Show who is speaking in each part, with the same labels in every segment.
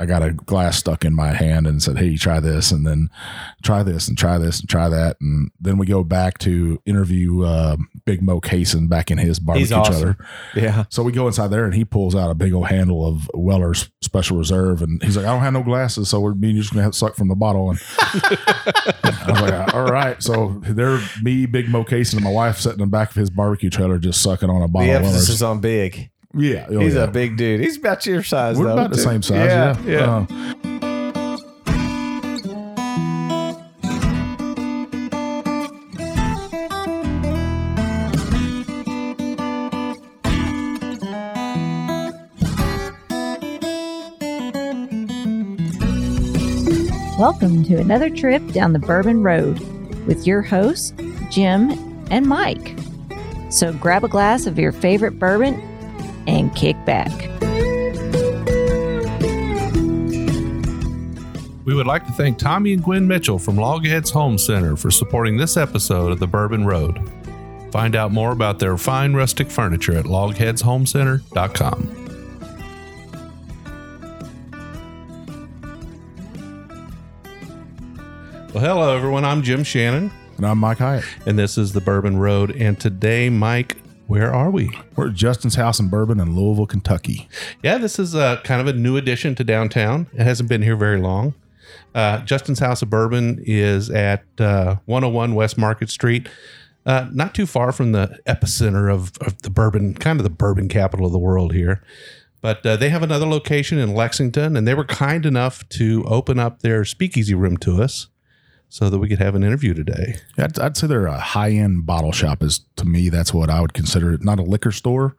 Speaker 1: I got a glass stuck in my hand and said, "Hey, try this," and then try this and try this and try that, and then we go back to interview uh, Big Mo Cason back in his barbecue
Speaker 2: awesome.
Speaker 1: trailer.
Speaker 2: Yeah.
Speaker 1: So we go inside there and he pulls out a big old handle of Weller's Special Reserve, and he's like, "I don't have no glasses, so we're me and just gonna have to suck from the bottle." And I was like, "All right." So there, me, Big Mo Cason, and my wife sitting in the back of his barbecue trailer, just sucking on a bottle
Speaker 2: The
Speaker 1: of
Speaker 2: emphasis
Speaker 1: Weller's.
Speaker 2: is on big.
Speaker 1: Yeah, oh,
Speaker 2: He's
Speaker 1: yeah.
Speaker 2: a big dude. He's about your size,
Speaker 1: We're
Speaker 2: though.
Speaker 1: about the same size. Yeah,
Speaker 2: Yeah.
Speaker 1: Uh,
Speaker 3: Welcome to another trip down the Bourbon Road with your hosts, Jim and Mike. So grab a glass of your favorite bourbon and kick back.
Speaker 4: We would like to thank Tommy and Gwen Mitchell from Logheads Home Center for supporting this episode of the Bourbon Road. Find out more about their fine rustic furniture at logheadshomecenter.com. Well, hello everyone. I'm Jim Shannon,
Speaker 1: and I'm Mike Hyatt.
Speaker 4: and this is the Bourbon Road. And today, Mike, where are we?
Speaker 1: We're at Justin's House in Bourbon in Louisville, Kentucky.
Speaker 4: Yeah, this is uh, kind of a new addition to downtown. It hasn't been here very long. Uh, Justin's House of Bourbon is at uh, 101 West Market Street, uh, not too far from the epicenter of, of the bourbon, kind of the bourbon capital of the world here. But uh, they have another location in Lexington, and they were kind enough to open up their speakeasy room to us so that we could have an interview today.
Speaker 1: I'd, I'd say they're a high end bottle shop. Is to me, that's what I would consider it. Not a liquor store.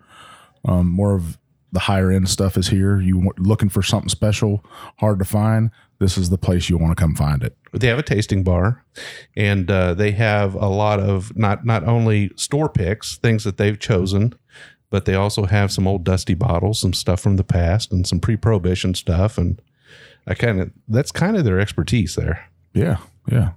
Speaker 1: Um, more of the higher end stuff is here. You looking for something special, hard to find. This is the place you want to come find it.
Speaker 4: they have a tasting bar and uh, they have a lot of not not only store picks things that they've chosen but they also have some old dusty bottles some stuff from the past and some pre-prohibition stuff and i kind of that's kind of their expertise there
Speaker 1: Yeah, yeah.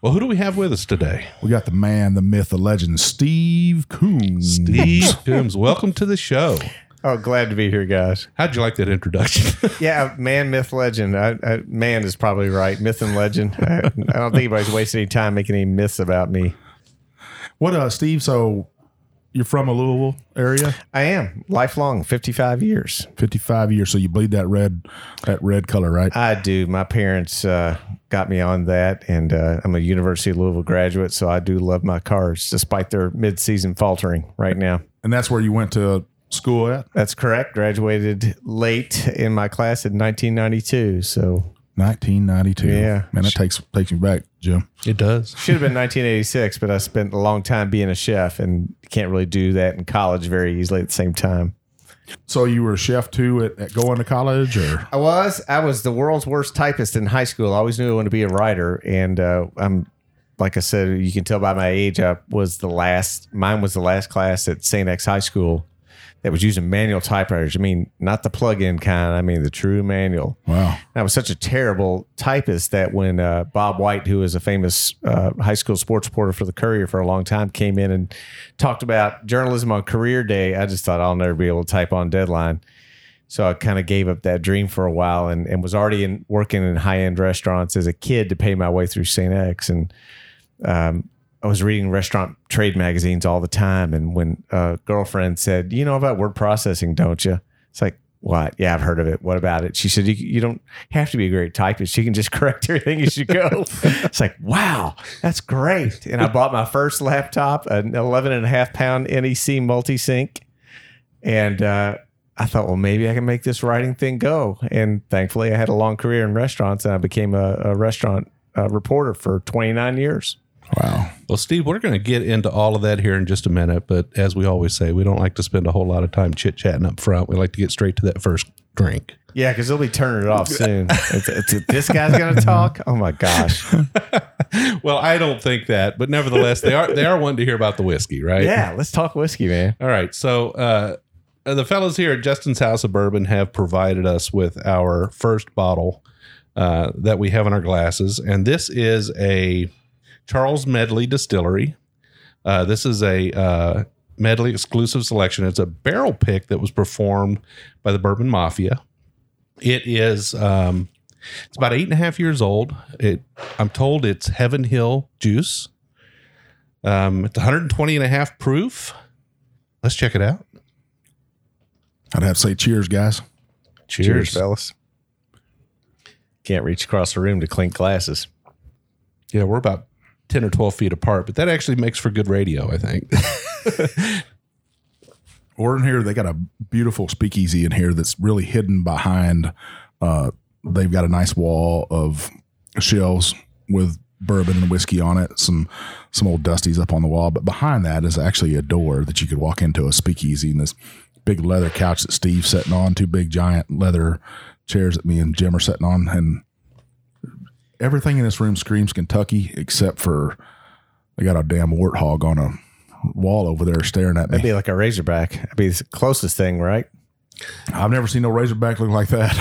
Speaker 4: well who do we have with us today
Speaker 1: We got the man, the myth, the legend, Steve Coomes.
Speaker 4: steve coomes welcome to the show
Speaker 2: Oh, glad to be here, guys.
Speaker 4: how'd you like that introduction
Speaker 2: Yeah, man, myth, legend. I, I, man is probably right. Myth and legend. I, I don't think anybody's wasting any time making any myths about me.
Speaker 1: What, uh, Steve? So you're from a Louisville area,
Speaker 2: I am lifelong, 55 years.
Speaker 1: 55 years. So you bleed that red, that red color, right?
Speaker 2: I do. My parents uh, got me on that, and uh, I'm a University of Louisville graduate, so I do love my cars, despite their mid-season faltering right now.
Speaker 1: And that's where you went to school at
Speaker 2: That's correct. Graduated late in my class in 1992, so
Speaker 1: 1992.
Speaker 2: Yeah.
Speaker 1: man, that takes takes me back, Jim.
Speaker 4: it does
Speaker 2: should have been 1986. But I spent a long time being a chef, and can't really do that in college very easily at the same time.
Speaker 1: So you were a chef too at, at going to college, or
Speaker 2: I was. I was the world's worst typist in high school. I always knew I wanted to be a writer, and uh, I'm like I said, you can tell by my age. I was the last. Mine was the last class at St. X High School that was using manual typewriters. I mean, not the plug-in kind. I mean the true manual.
Speaker 1: wow,
Speaker 2: I was such a terrible typist that when uh, Bob White, who was a famous uh, high school sports reporter for the Courier for a long time, came in and talked about journalism on career day, I just thought I'll never be able to type on deadline. So I kind of gave up that dream for a while and, and was already in, working in high end restaurants as a kid to pay my way through St. X. And um, I was reading restaurant trade magazines all the time. And when a girlfriend said, You know about word processing, don't you? It's like, What? Yeah, I've heard of it. What about it? She said, You, you don't have to be a great typist. You can just correct everything as you go. it's like, Wow, that's great. And I bought my first laptop, an 11 and a half pound NEC multi sync. And, uh, I thought, well, maybe I can make this writing thing go. And thankfully, I had a long career in restaurants and I became a, a restaurant uh, reporter for 29 years.
Speaker 1: Wow.
Speaker 4: well steve we're going to get into all of that here in just a minute but as we always say we don't like to spend a whole lot of time chit-chatting up front we like to get straight to that first drink
Speaker 2: Yeah, because they'll be turning it off soon. It's, it's, this guy's going to talk. Oh my gosh.
Speaker 4: well, I don't think that, but nevertheless, they are they are wanting to hear about the whiskey, right?
Speaker 2: Yeah, let's talk whiskey, man.
Speaker 4: All right. So uh, the fellows here at Justin's House of Bourbon have provided us with our first bottle uh, that we have in our glasses, and this is a Charles Medley Distillery. Uh, this is a uh, Medley exclusive selection. It's a barrel pick that was performed by the Bourbon Mafia. It is. Um, it's about eight and a half years old. It. I'm told it's Heaven Hill juice. Um, it's 120 and a half proof. Let's check it out.
Speaker 1: I'd have to say cheers, guys.
Speaker 2: Cheers, fellas. Can't reach across the room to clink glasses.
Speaker 4: Yeah, we're about 10 or 12 feet apart, but that actually makes for good radio, I think.
Speaker 1: Or in here, they got a beautiful speakeasy in here that's really hidden behind. Uh, they've got a nice wall of shelves with bourbon and whiskey on it. Some some old dusties up on the wall, but behind that is actually a door that you could walk into a speakeasy and this big leather couch that Steve's sitting on, two big giant leather chairs that me and Jim are sitting on, and everything in this room screams Kentucky except for they got a damn warthog on a wall over there staring at me.
Speaker 2: That'd be like a razorback. That'd be the closest thing, right?
Speaker 1: I've never seen no razorback look like that.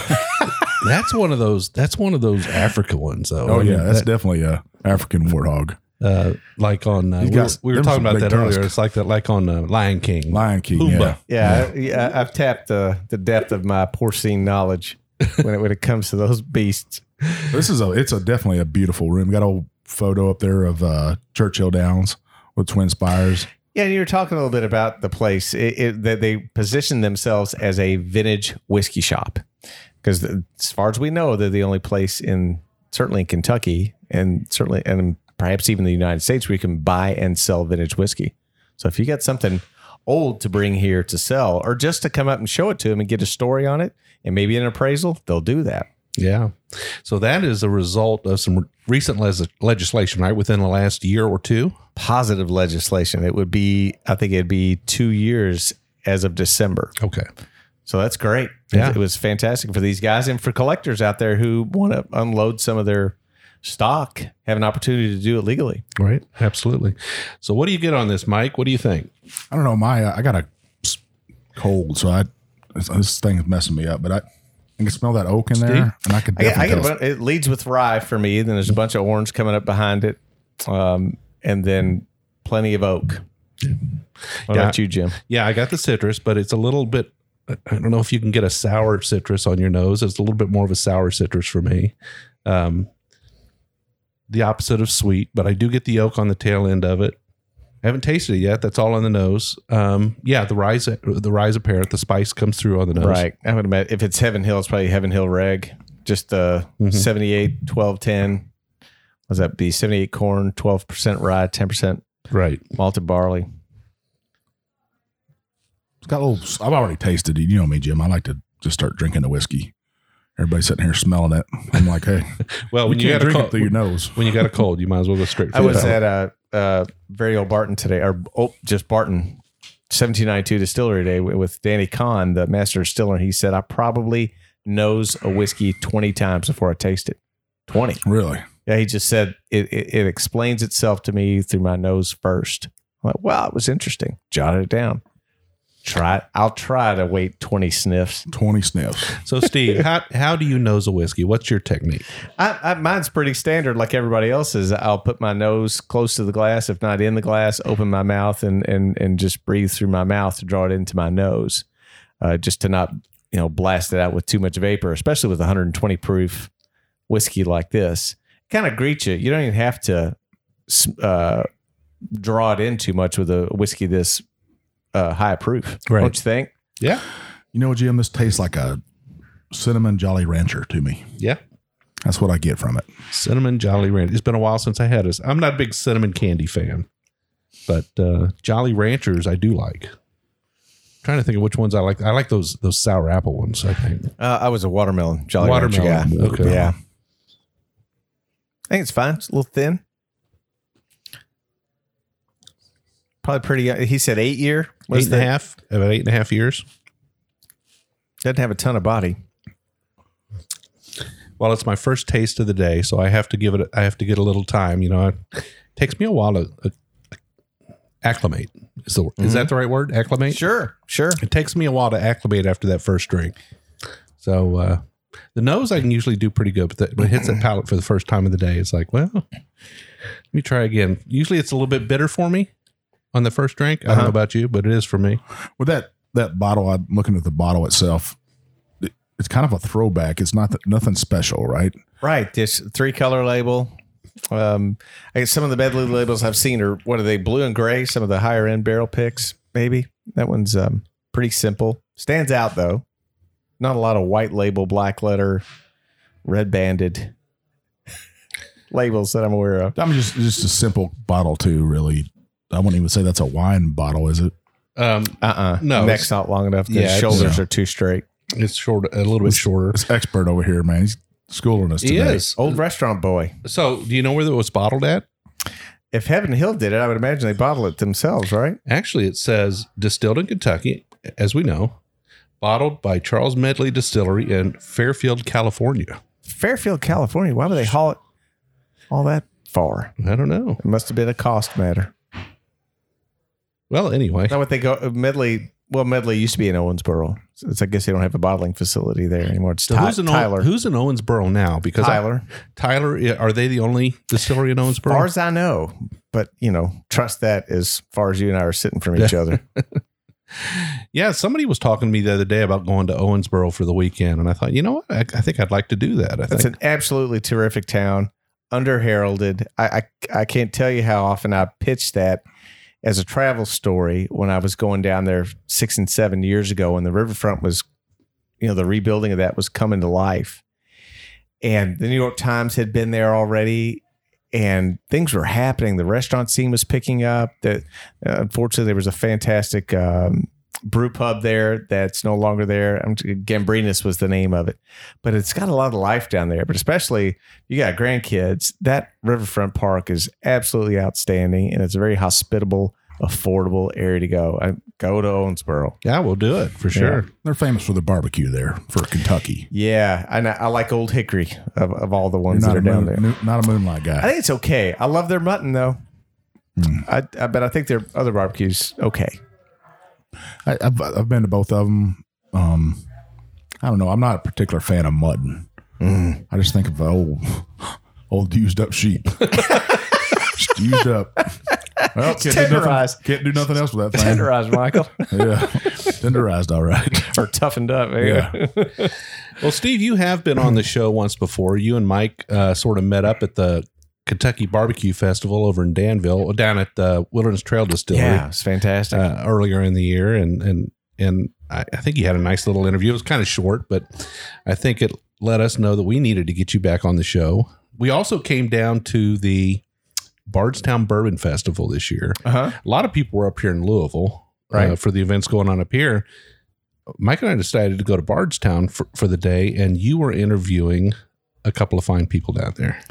Speaker 4: that's one of those. That's one of those Africa ones, though.
Speaker 1: oh
Speaker 4: I mean,
Speaker 1: yeah, that's
Speaker 4: that-
Speaker 1: definitely a African warthog.
Speaker 4: uh, like on. Uh, we,
Speaker 1: got-
Speaker 4: were, we were talking about
Speaker 1: big
Speaker 4: that earlier.
Speaker 1: tusks.
Speaker 4: It's like that, like on uh, Lion King.
Speaker 1: Lion King,
Speaker 4: Pumbaa.
Speaker 1: yeah.
Speaker 2: Yeah, yeah. I've tapped the the depth of my porcine knowledge when it when it comes to those beasts.
Speaker 1: This is a it's a definitely a beautiful room. Got a old photo up there of uh, Churchill Downs with twin spires.
Speaker 2: Yeah, and you were talking a little bit about the place it, it, that they position themselves as a vintage whiskey shop because as far as we know, they're the only place in certainly in Kentucky and certainly and perhaps even the United States where you can buy and sell vintage whiskey. So if you got something old to bring here to sell, or just to come up and show it to them and get a story on it, and maybe an appraisal, they'll do that.
Speaker 4: Yeah. So that is a result of some recent les- legislation, right? Within the last year or two.
Speaker 2: Positive legislation. It would be, I think, it'd be two years as of December.
Speaker 4: Okay.
Speaker 2: So that's great.
Speaker 4: Yeah.
Speaker 2: It, it was fantastic for these guys and for collectors out there who want to unload some of their stock, have an opportunity to do it legally.
Speaker 4: Right. Absolutely. So what do you get on this, Mike? What do you think?
Speaker 1: I don't know. My uh, I got a cold, so I this, this thing is messing me up. But I, I can smell that oak in there,
Speaker 4: Steve?
Speaker 1: and I could
Speaker 2: I, get- I
Speaker 1: definitely
Speaker 2: get a
Speaker 1: tell.
Speaker 2: it leads with rye for me. Then there's a bunch of orange coming up behind it, um, and then plenty of oak. What
Speaker 4: Yeah.
Speaker 2: about you, Jim?
Speaker 4: Yeah, I got the citrus, but it's a little bit. I don't know if you can get a sour citrus on your nose. It's a little bit more of a sour citrus for me. Um, the opposite of sweet, but I do get the oak on the tail end of it. I haven't tasted it yet. That's all on the nose. Um, yeah, the rise, the rise apparent, the spice comes through on the nose.
Speaker 2: Right. I would imagine if it's Heaven Hill, it's probably Heaven Hill Reg. Just uh,
Speaker 4: Mhm.
Speaker 2: 78, 12, 10. Was that be 78 corn, 12% rye, 10%
Speaker 4: right.
Speaker 2: malted barley?
Speaker 1: It's got a little. I've already tasted it. You know me, Jim. I like to just start drinking the whiskey. Everybody's sitting here smelling it. I'm like, hey,
Speaker 4: Well, when you,
Speaker 1: can't
Speaker 4: got a
Speaker 1: drink it
Speaker 4: cold,
Speaker 1: through your nose.
Speaker 4: when you got a cold, you might as well go straight. For
Speaker 2: I
Speaker 4: the
Speaker 2: was
Speaker 4: palate.
Speaker 2: at uh, uh, very old Barton today, or oh, just Barton, 1792 Distillery Day with- with Danny Kahn, the master distiller. And he said, I probably nose a whiskey 20 times before I taste it. 20.
Speaker 1: Really?
Speaker 2: Yeah, he just said it, it, it explains itself to me through my nose first. I'm like, wow, it was interesting. Jotted it down. Try. I'll try to wait 20 sniffs.
Speaker 1: 20 sniffs.
Speaker 4: So, Steve, how how do you nose a whiskey? What's your technique?
Speaker 2: I, I, mine's pretty standard, like everybody else's. I'll put my nose close to the glass, if not in the glass, open my mouth and and and just breathe through my mouth to draw it into my nose, uh, just to not you know blast it out with too much vapor, especially with 120 proof whiskey like this. Kind of greets you. You don't even have to uh, draw it in too much with a whiskey this uh, high proof.
Speaker 4: Right.
Speaker 2: Don't you think?
Speaker 4: Yeah,
Speaker 1: You know, Jim, this tastes like a cinnamon Jolly Rancher to me.
Speaker 4: yeah.
Speaker 1: That's what I get from it.
Speaker 4: Cinnamon Jolly Rancher. It's been a while since I had this. I'm not a big cinnamon candy fan, but uh, Jolly Ranchers I do like. trying to think of which ones I like. I like those those sour apple ones. I think.
Speaker 2: Uh, I was a watermelon Jolly Rancher
Speaker 4: Watermelon,
Speaker 2: guy.
Speaker 4: okay.
Speaker 2: Yeah. I think it's fine. It's a little thin. Probably pretty. uh, He said eight year.
Speaker 4: was Eight and a half, about eight and a half years.
Speaker 2: Doesn't have a ton of body.
Speaker 4: Well, it's my first taste of the day, so I have to give it. I have to get a little time. You know, it takes me a while to uh, acclimate. Is, the, is that the right word? Acclimate.
Speaker 2: Sure, sure.
Speaker 4: It takes me a while to acclimate after that first drink. So uh, the nose I can usually do pretty good, but when it hits that palate for the first time of the day, it's like, well, let me try again. Usually it's a little bit bitter for me on the first drink. I don't
Speaker 2: Uh-huh.
Speaker 4: know about you, but it is for me.
Speaker 1: With that that bottle, I'm looking at the bottle itself. It, it's kind of a throwback. It's not th- nothing special, right?
Speaker 2: Right. This three color label. Um, I guess some of the medley labels I've seen are what are they? Blue and gray. Some of the higher end barrel picks, maybe. That one's um, pretty simple. Stands out though. Not a lot of white label, black letter, red banded labels that I'm aware of.
Speaker 1: I mean, just just a simple bottle too. Really, I wouldn't even say that's a wine bottle, is it?
Speaker 4: Um,
Speaker 2: Uh uh
Speaker 4: No,
Speaker 2: neck's
Speaker 4: it's-
Speaker 2: not long enough. The
Speaker 4: Yeah,
Speaker 2: shoulders
Speaker 1: Yeah.
Speaker 2: are too straight.
Speaker 4: it's short, a little bit shorter.
Speaker 1: This expert over here, man, he's schooling us
Speaker 4: He
Speaker 1: today.
Speaker 4: is.
Speaker 2: Old restaurant boy.
Speaker 4: So, do you know where it was bottled at?
Speaker 2: If Heaven Hill did it, I would imagine they bottle it themselves, right?
Speaker 4: Actually, it says distilled in Kentucky, as we know, bottled by Charles Medley Distillery in Fairfield, California.
Speaker 2: Fairfield, California. Why would they haul it all that far?
Speaker 4: I don't know.
Speaker 2: It must have been a cost matter.
Speaker 4: Well, anyway,
Speaker 2: Not what they go Medley. Well, Medley used to be in Owensboro. So it's, I guess they don't have a bottling facility there anymore. It's
Speaker 4: so
Speaker 2: Ty-
Speaker 4: who's in
Speaker 2: Tyler.
Speaker 4: who's in Owensboro now? Because I-
Speaker 2: Tyler.
Speaker 4: Tyler, are they the only distillery in
Speaker 2: As
Speaker 4: Owensboro?
Speaker 2: far as I know, but you know, trust that as far as you and I are sitting from each other.
Speaker 4: yeah, somebody was talking to me the other day about going to Owensboro for the weekend, and I thought, you know what, I, I think I'd like to do that. I
Speaker 2: It's
Speaker 4: think
Speaker 2: an absolutely terrific town, under heralded. I, I I can't tell you how often I pitched that as a travel story when I was going down there six and seven years ago, when the riverfront was, you know, the rebuilding of that was coming to life, and the New York Times had been there already. And things were happening. The restaurant scene was picking up. That uh, unfortunately there was a fantastic um, brew pub there that's no longer there. I'm, Gambrinus was the name of it but it's got a lot of life down there. But especially you got grandkids, that riverfront park is absolutely outstanding, and it's a very hospitable, affordable area to go. I go to Owensboro.
Speaker 4: yeah, we'll do it for sure.
Speaker 1: They're famous for the barbecue there for Kentucky.
Speaker 2: Yeah, and I, I like Old Hickory of, of all the ones that are down
Speaker 1: moon,
Speaker 2: there.
Speaker 1: mo- not a
Speaker 2: Moonlite
Speaker 1: guy.
Speaker 2: I think it's okay. I love their mutton though.
Speaker 1: Hmm.
Speaker 2: I, I bet I think their other barbecues okay.
Speaker 1: I, I've, I've been to both of them. Um, I don't know. I'm not a particular fan of mutton.
Speaker 2: Mm.
Speaker 1: I just think of old, old used up sheep. just used up. Well, can't do, nothing,
Speaker 2: tenderized.
Speaker 1: can't do nothing else with that thing.
Speaker 2: Tenderized, Michael,
Speaker 1: Yeah, tenderized. All right.
Speaker 2: or toughened up. There
Speaker 1: Yeah.
Speaker 4: Well, Steve, you have been on the show once before. You and Mike uh, sort of met up at the Kentucky Barbecue Festival over in Danville, down at the Wilderness Trail Distillery
Speaker 2: yeah, it's fantastic.
Speaker 4: uh, earlier in the year, and and and I, I think you had a nice little interview. It was kind of short, but I think it let us know that we needed to get you back on the show. We also came down to the Bardstown Bourbon Festival this year.
Speaker 2: uh-huh.
Speaker 4: A lot of people were up here in Louisville uh, for the events going on up here. Mike and I decided to go to Bardstown for, for the day, and you were interviewing a couple of fine people down there.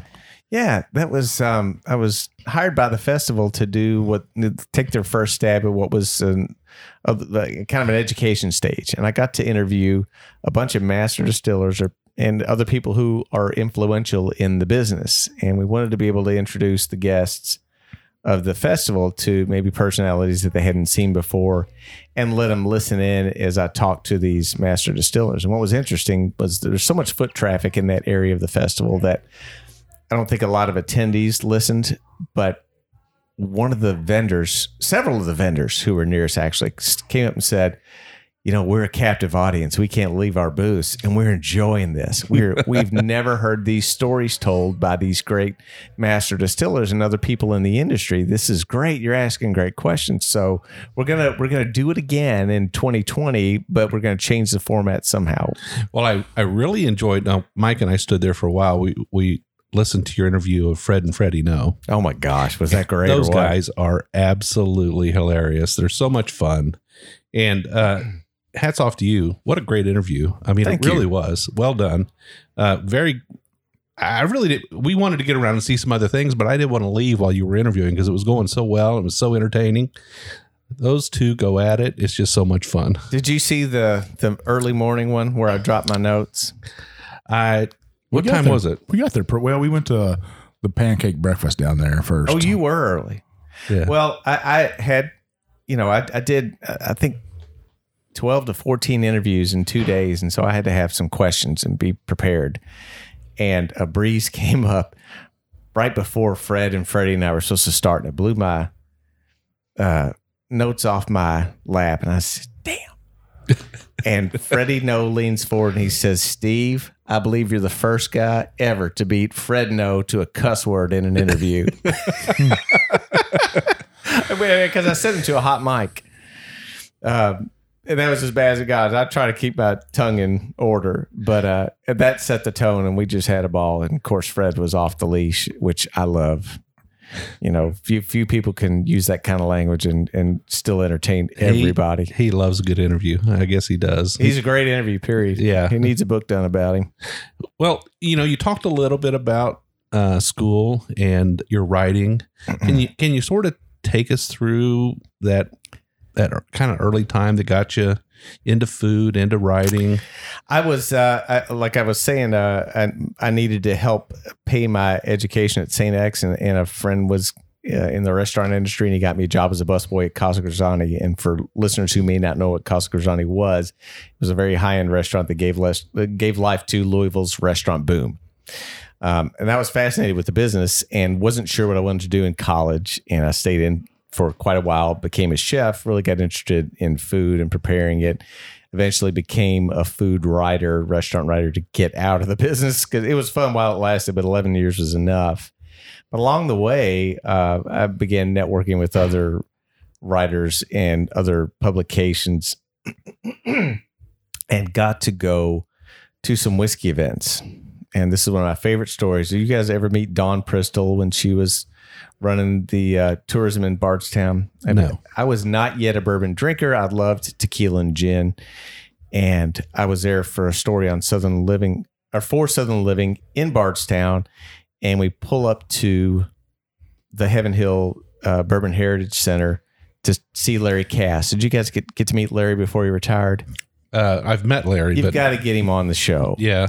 Speaker 2: Yeah, that was. Um, I was hired by the festival to do what take their first stab at what was an, a, kind of an education stage, and I got to interview a bunch of master distillers or and other people who are influential in the business, and we wanted to be able to introduce the guests of the festival to maybe personalities that they hadn't seen before and let them listen in as I talked to these master distillers. And what was interesting was there's so much foot traffic in that area of the festival that I don't think a lot of attendees listened, but one of the vendors, several of the vendors who were near us actually came up and said, you know, we're a captive audience. We can't leave our booths and we're enjoying this. We're we've never heard these stories told by these great master distillers and other people in the industry. This is great. You're asking great questions. So we're gonna we're gonna do it again in 2020, but we're gonna change the format somehow.
Speaker 4: Well, I, I really enjoyed. Now, Mike and I stood there for a while. We we listened to your interview of Fred and Freddie. No,
Speaker 2: Oh my gosh, was that great?
Speaker 4: those guys are absolutely hilarious. They're so much fun, and uh, hats off to you. What a great interview! I mean,
Speaker 2: Thank
Speaker 4: it really
Speaker 2: you.
Speaker 4: was well done. Uh, very. I really did. We wanted to get around and see some other things, but I didn't want to leave while you were interviewing because it was going so well. It was so entertaining. Those two go at it. It's just so much fun.
Speaker 2: Did you see the the early morning one where I dropped my notes?
Speaker 4: I. What time
Speaker 1: there-
Speaker 4: was it?
Speaker 1: We got there. pr- Well, we went to the pancake breakfast down there first.
Speaker 2: Oh, you were early.
Speaker 4: Yeah.
Speaker 2: Well, I, I had, you know, I, I did, uh, I think, 12 to 14 interviews in two days. And so I had to have some questions and be prepared. And a breeze came up right before Fred and Freddie and I were supposed to start. And it blew my uh, notes off my lap. And I said, damn. And Freddie No leans forward and he says, Steve, I believe you're the first guy ever to beat Fred Noe to a cuss word in an interview. Because I sent him to a hot mic. Um, and that was as bad as it got. I try to keep my tongue in order, but uh, that set the tone, and we just had a ball. And of course, Fred was off the leash, which I love. You know, few few people can use that kind of language and and still entertain everybody.
Speaker 4: He, he loves a good interview. I guess he does.
Speaker 2: He's a great interview. Period.
Speaker 4: Yeah.
Speaker 2: he needs a book done about him.
Speaker 4: Well, you know, you talked a little bit about uh, school and your writing. Can you can you sort of take us through that that kind of early time that got you into food, into writing?
Speaker 2: I was uh, I, like I was saying, uh, I, I needed to help pay my education at St. X, and, and a friend was uh, in the restaurant industry, and he got me a job as a busboy at Casa Grisanti. And for listeners who may not know what Casa Grisanti was, it was a very high end restaurant that gave less, gave life to Louisville's restaurant boom. Um, and I was fascinated with the business and wasn't sure what I wanted to do in college. And I stayed in for quite a while, became a chef, really got interested in food and preparing it. Eventually became a food writer, restaurant writer to get out of the business because it was fun while it lasted, but 11 years was enough. But along the way, uh, I began networking with other writers and other publications and got to go to some whiskey events. And this is one of my favorite stories. Did you guys ever meet Dawn Przystal when she was running the uh, tourism in Bardstown? I mean,
Speaker 4: No.
Speaker 2: I was not yet a bourbon drinker. I loved tequila and gin. And I was there for a story on Southern Living or for Southern Living in Bardstown. And we pull up to the Heaven Hill uh, Bourbon Heritage Center to see Larry Kass. Did you guys get, get to meet Larry before he retired?
Speaker 4: Uh, I've met Larry,
Speaker 2: You've
Speaker 4: but
Speaker 2: got to get him on the show.
Speaker 4: yeah,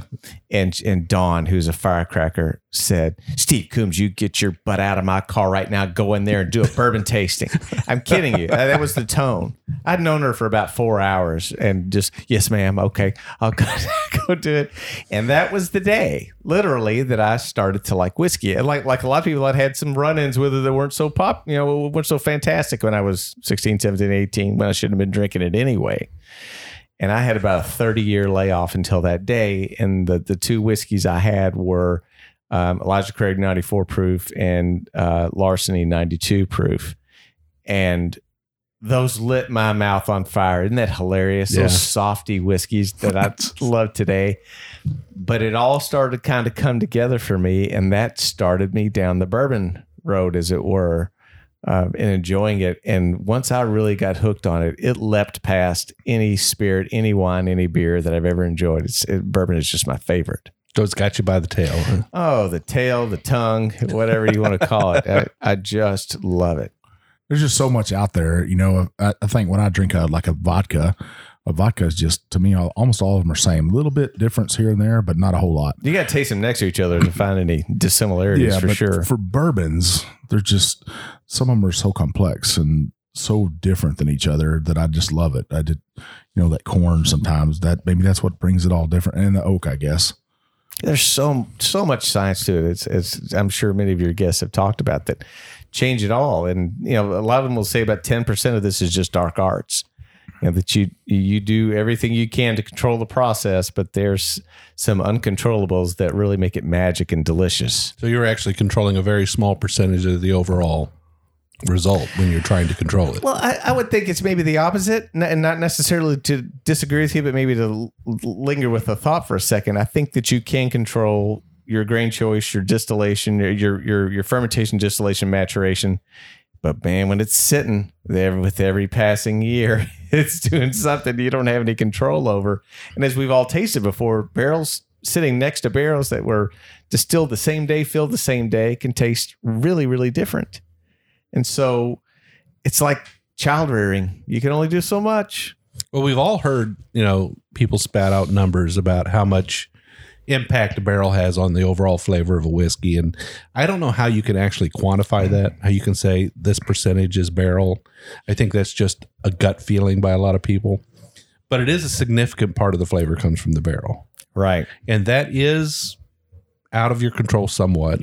Speaker 2: And and Dawn, who's a firecracker, said, "Steve Coomes, you get your butt out of my car right now. Go in there and do a bourbon tasting." I'm kidding you. That was the tone. I'd known her for about four hours, and just yes, ma'am. Okay, I'll go, go do it. And that was the day, literally, that I started to like whiskey. And like like a lot of people, I'd had some run-ins with it that weren't so pop, you know, weren't so fantastic when I was 16, 17, 18, when I shouldn't have been drinking it anyway and I had about a 30 year layoff until that day. And the the two whiskeys I had were um, Elijah Craig 94 proof and uh, Larceny 92 proof, and those lit my mouth on fire. Isn't that hilarious?
Speaker 4: Yeah.
Speaker 2: Those softy whiskeys that I love today. But it all started to kind of come together for me, and that started me down the bourbon road, as it were uh, and enjoying it. And once I really got hooked on it, it leapt past any spirit, any wine, any beer that I've ever enjoyed. It's it, bourbon is just my favorite.
Speaker 4: so it's got you by the tail. huh?
Speaker 2: Oh, the tail, the tongue, whatever you want to call it. I, I just love it.
Speaker 1: There's just so much out there. You know, I, I think when I drink a, like a vodka, a vodka is just to me al- almost all of them are same. A little bit difference here and there, but not a whole lot.
Speaker 2: You got to taste them next to each other to find any dissimilarities for
Speaker 1: but
Speaker 2: sure.
Speaker 1: For bourbons, they're just some of them are so complex and so different than each other that I just love it. I did, you know, that corn sometimes that maybe that's what brings it all different, and the oak, I guess.
Speaker 2: There's so so much science to it. It's, it's I'm sure many of your guests have talked about that. Change it all, and you know a lot of them will say about ten percent of this is just dark arts. You know, that you you do everything you can to control the process, but there's some uncontrollables that really make it magic and delicious.
Speaker 4: So you're actually controlling a very small percentage of the overall result when you're trying to control it.
Speaker 2: Well, I, I would think it's maybe the opposite, and not necessarily to disagree with you, but maybe to linger with a thought for a second. I think that you can control your grain choice, your distillation, your your, your fermentation, distillation, maturation. But man, when it's sitting there with every passing year, it's doing something you don't have any control over. And as we've all tasted before, barrels sitting next to barrels that were distilled the same day, filled the same day, can taste really, really different. And so it's like child rearing. You can only do so much.
Speaker 4: Well, we've all heard, you know, people spat out numbers about how much impact a barrel has on the overall flavor of a whiskey. And I don't know how you can actually quantify that, how you can say this percentage is barrel. I think that's just a gut feeling by a lot of people. But it is a significant part of the flavor comes from the barrel.
Speaker 2: Right.
Speaker 4: And that is out of your control somewhat.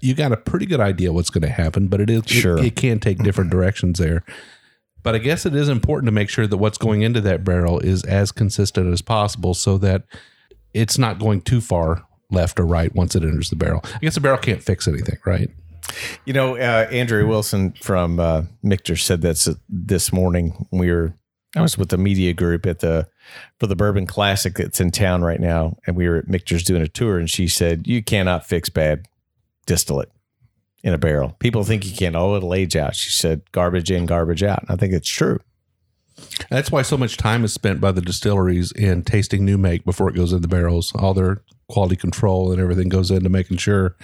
Speaker 4: You got a pretty good idea what's going to happen, but it is it-
Speaker 2: Sure.
Speaker 4: it, can take different directions there. But I guess it is important to make sure that what's going into that barrel is as consistent as possible so that it's not going too far left or right once it enters the barrel. I guess the barrel can't fix anything, right?
Speaker 2: You know, uh, Andrea Wilson from uh, Michter said that's this morning. We were, I was with the media group at the for the Bourbon Classic that's in town right now, and we were at Michter's doing a tour, and she said you cannot fix bad distillate in a barrel. People think you can. Oh, it'll age out. She said garbage in, garbage out. And I think it's true.
Speaker 4: That's why so much time is spent by the distilleries in tasting new make before it goes in the barrels. All their quality control and everything goes into making sure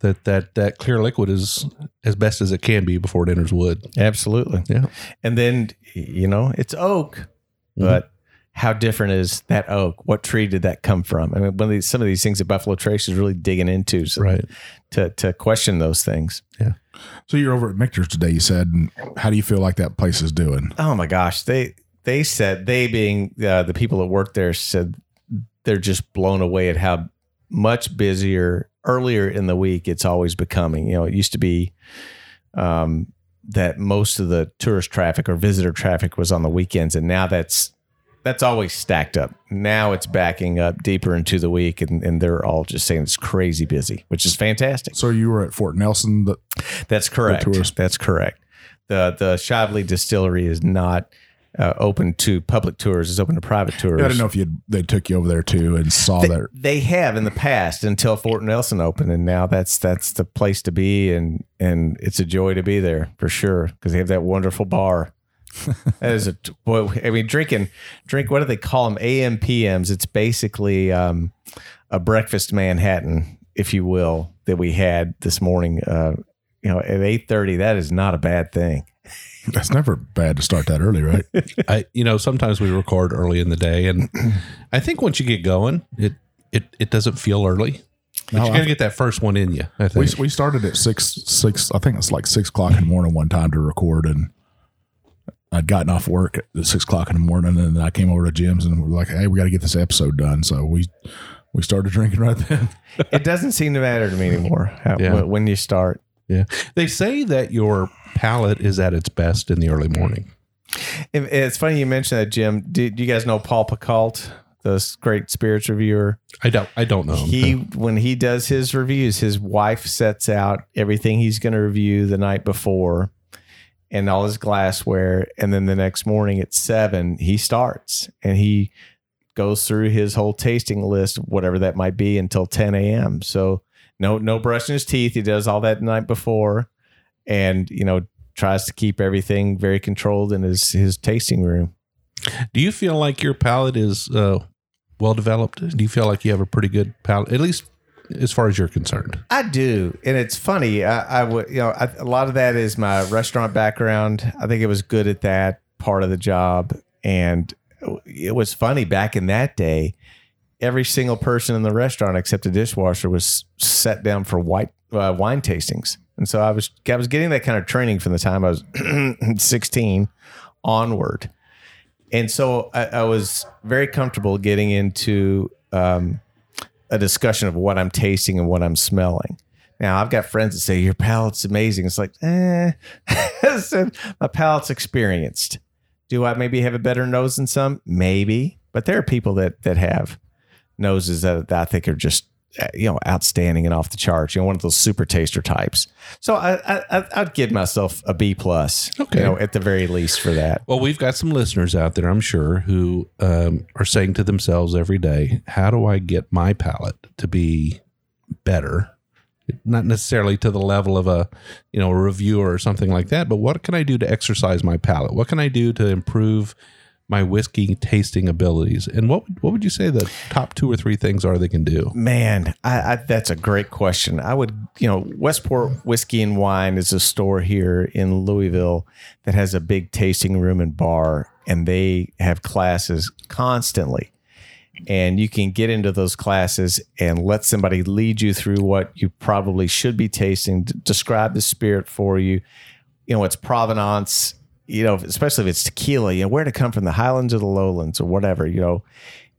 Speaker 4: that that that clear liquid is as best as it can be before it enters wood.
Speaker 2: Absolutely.
Speaker 4: Yeah.
Speaker 2: And then you know it's oak, mm-hmm. but how different is that oak? What tree did that come from? I mean, one of these, some of these things that Buffalo Trace is really digging into, so
Speaker 4: Right.
Speaker 2: to to question those things. Yeah.
Speaker 1: So you're over at Michter's today. You said, how do you feel like that place is doing?
Speaker 2: Oh my gosh, they they said they being uh, the people that work there said they're just blown away at how much busier earlier in the week it's always becoming. You know, it used to be um, that most of the tourist traffic or visitor traffic was on the weekends, and now that's that's always stacked up. Now it's backing up deeper into the week, and, and they're all just saying it's crazy busy, which is fantastic.
Speaker 1: So you were at Fort Nelson. The,
Speaker 2: That's correct. That's correct. The the Shively Distillery is not uh, open to public tours. It's open to private tours.
Speaker 1: I don't know if you they took you over there too and saw
Speaker 2: They,
Speaker 1: that.
Speaker 2: they have in the past until Fort Nelson opened, and now that's that's the place to be, and and it's a joy to be there for sure because they have that wonderful bar. That is a boy. I mean, drinking drink. What do they call them? AM PMs. It's basically um, a breakfast Manhattan, if you will, that we had this morning. Uh, you know, at eight thirty. That is not a bad thing.
Speaker 1: That's never bad to start that early, right?
Speaker 4: I you know sometimes we record early in the day, and I think once you get going, it it it doesn't feel early. But
Speaker 1: No,
Speaker 4: you
Speaker 1: I-
Speaker 4: got to get that first one in you. I
Speaker 1: we we started at six six. I think it's like six o'clock in the morning one time to record, and I'd gotten off work at six o'clock in the morning, and then I came over to Jim's and we're like, "Hey, we got to get this episode done." So we we started drinking right then.
Speaker 2: It doesn't seem to matter to me anymore how,
Speaker 4: Yeah.
Speaker 2: when- you start.
Speaker 4: yeah, they say that your palate is at its best in the early morning.
Speaker 2: It- It's funny you mentioned that, Jim. Do, do you guys know Paul Pacult, the great spirits reviewer?
Speaker 4: I don't I don't know.
Speaker 2: He when he does his reviews, his wife sets out everything he's going to review the night before, and all his glassware, and then the next morning at seven he starts and he goes through his whole tasting list, whatever that might be, until ten a.m. So no no brushing his teeth. He does all that night before, and you know tries to keep everything very controlled in his his tasting room.
Speaker 4: Do you feel like your palate is uh, well developed? Do you feel like you have a pretty good palate, at least as far as you're concerned?
Speaker 2: I do, and it's funny. I, I would, you know, I, a lot of that is my restaurant background. I think it was good at that part of the job, and it was funny back in that day. Every single person in the restaurant except the dishwasher was set down for white uh, wine tastings, and so I was I was getting that kind of training from the time I was sixteen onward, and so I, I was very comfortable getting into. Um, a discussion of what I'm tasting and what I'm smelling. Now I've got friends that say your palate's amazing. It's like, eh, my palate's experienced. Do I maybe have a better nose than some? Maybe, but there are people that that have noses that, that I think are just you know outstanding and off the charts. You know, one of those super taster types. So I, I I- I'd give myself a B plus.
Speaker 4: Okay.
Speaker 2: you know, at the very least for that.
Speaker 4: Well, we've got some listeners out there, I'm sure, who um, are saying to themselves every day, "How do I get my palate to be better?" Not necessarily to the level of a, you know, a reviewer or something like that, but what can I do to exercise my palate? What can I do to improve my whiskey tasting abilities? And what what would you say the top two or three things are they can do?
Speaker 2: Man, I, I, that's a great question. I would, you know, Westport Whiskey and Wine is a store here in Louisville that has a big tasting room and bar, and they have classes constantly. And you can get into those classes and let somebody lead you through what you probably should be tasting, describe the spirit for you. You know, it's provenance, you know, especially if it's tequila, you know, where to come from the highlands or the lowlands or whatever, you know,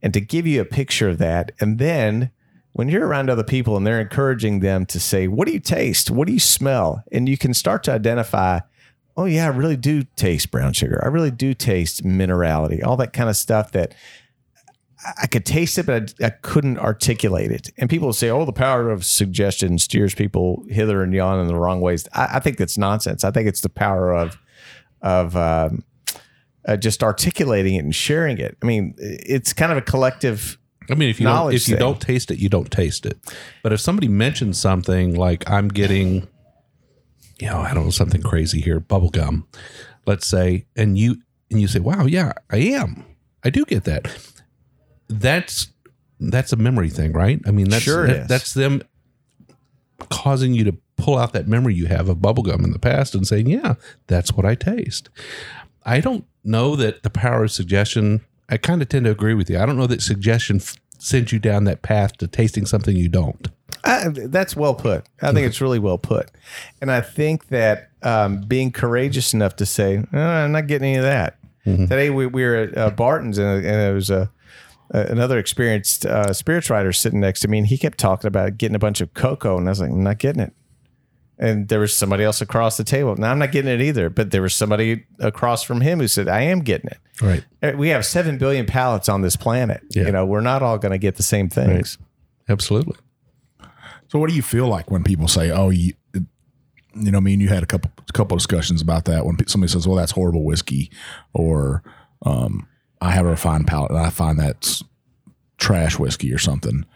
Speaker 2: and to give you a picture of that. And then when you're around other people and they're encouraging them to say, What do you taste? What do you smell? And you can start to identify oh yeah, I really do taste brown sugar. I really do taste minerality, all that kind of stuff that I could taste it, but I, I couldn't articulate it. And people say, oh, the power of suggestion steers people hither and yon in the wrong ways. I, I think that's nonsense. I think it's the power of of um, uh, just articulating it and sharing it. I mean, it's kind of a collective.
Speaker 4: I mean, if you don't, if you
Speaker 2: thing.
Speaker 4: don't taste it, you don't taste it. But if somebody mentions something like I'm getting, you know, I don't know something crazy here, bubble gum, let's say, and you and you say, "Wow, yeah, I am. I do get that." That's that's a memory thing, right? I mean, that's
Speaker 2: Sure
Speaker 4: that- that's them causing you to pull out that memory you have of bubble gum in the past and saying, "Yeah, that's what I taste." I don't know that the power of suggestion. I kind of tend to agree with you. I don't know that suggestion f- sends you down that path to tasting something you don't.
Speaker 2: I, that's well put. I think it's really well put. And I think that um, being courageous enough to say, "Uh, I'm not getting any of that. Today we, we were at uh, Barton's and, and there was a, a another experienced uh, spirits writer sitting next to me, and he kept talking about getting a bunch of cocoa, and I was like, I'm not getting it. And there was somebody else across the table. Now I'm not getting it either, but there was somebody across from him who said, I am getting it.
Speaker 4: Right.
Speaker 2: Uh, We have seven billion palates on this planet.
Speaker 4: Yeah.
Speaker 2: You know, we're not all going to get the same things.
Speaker 4: Absolutely.
Speaker 1: So, what do you feel like when people say, "Oh, you," you know, me and you had a couple couple discussions about that. When somebody says, "Well, that's horrible whiskey," or um, "I have a refined palate and I find that's trash whiskey" or something.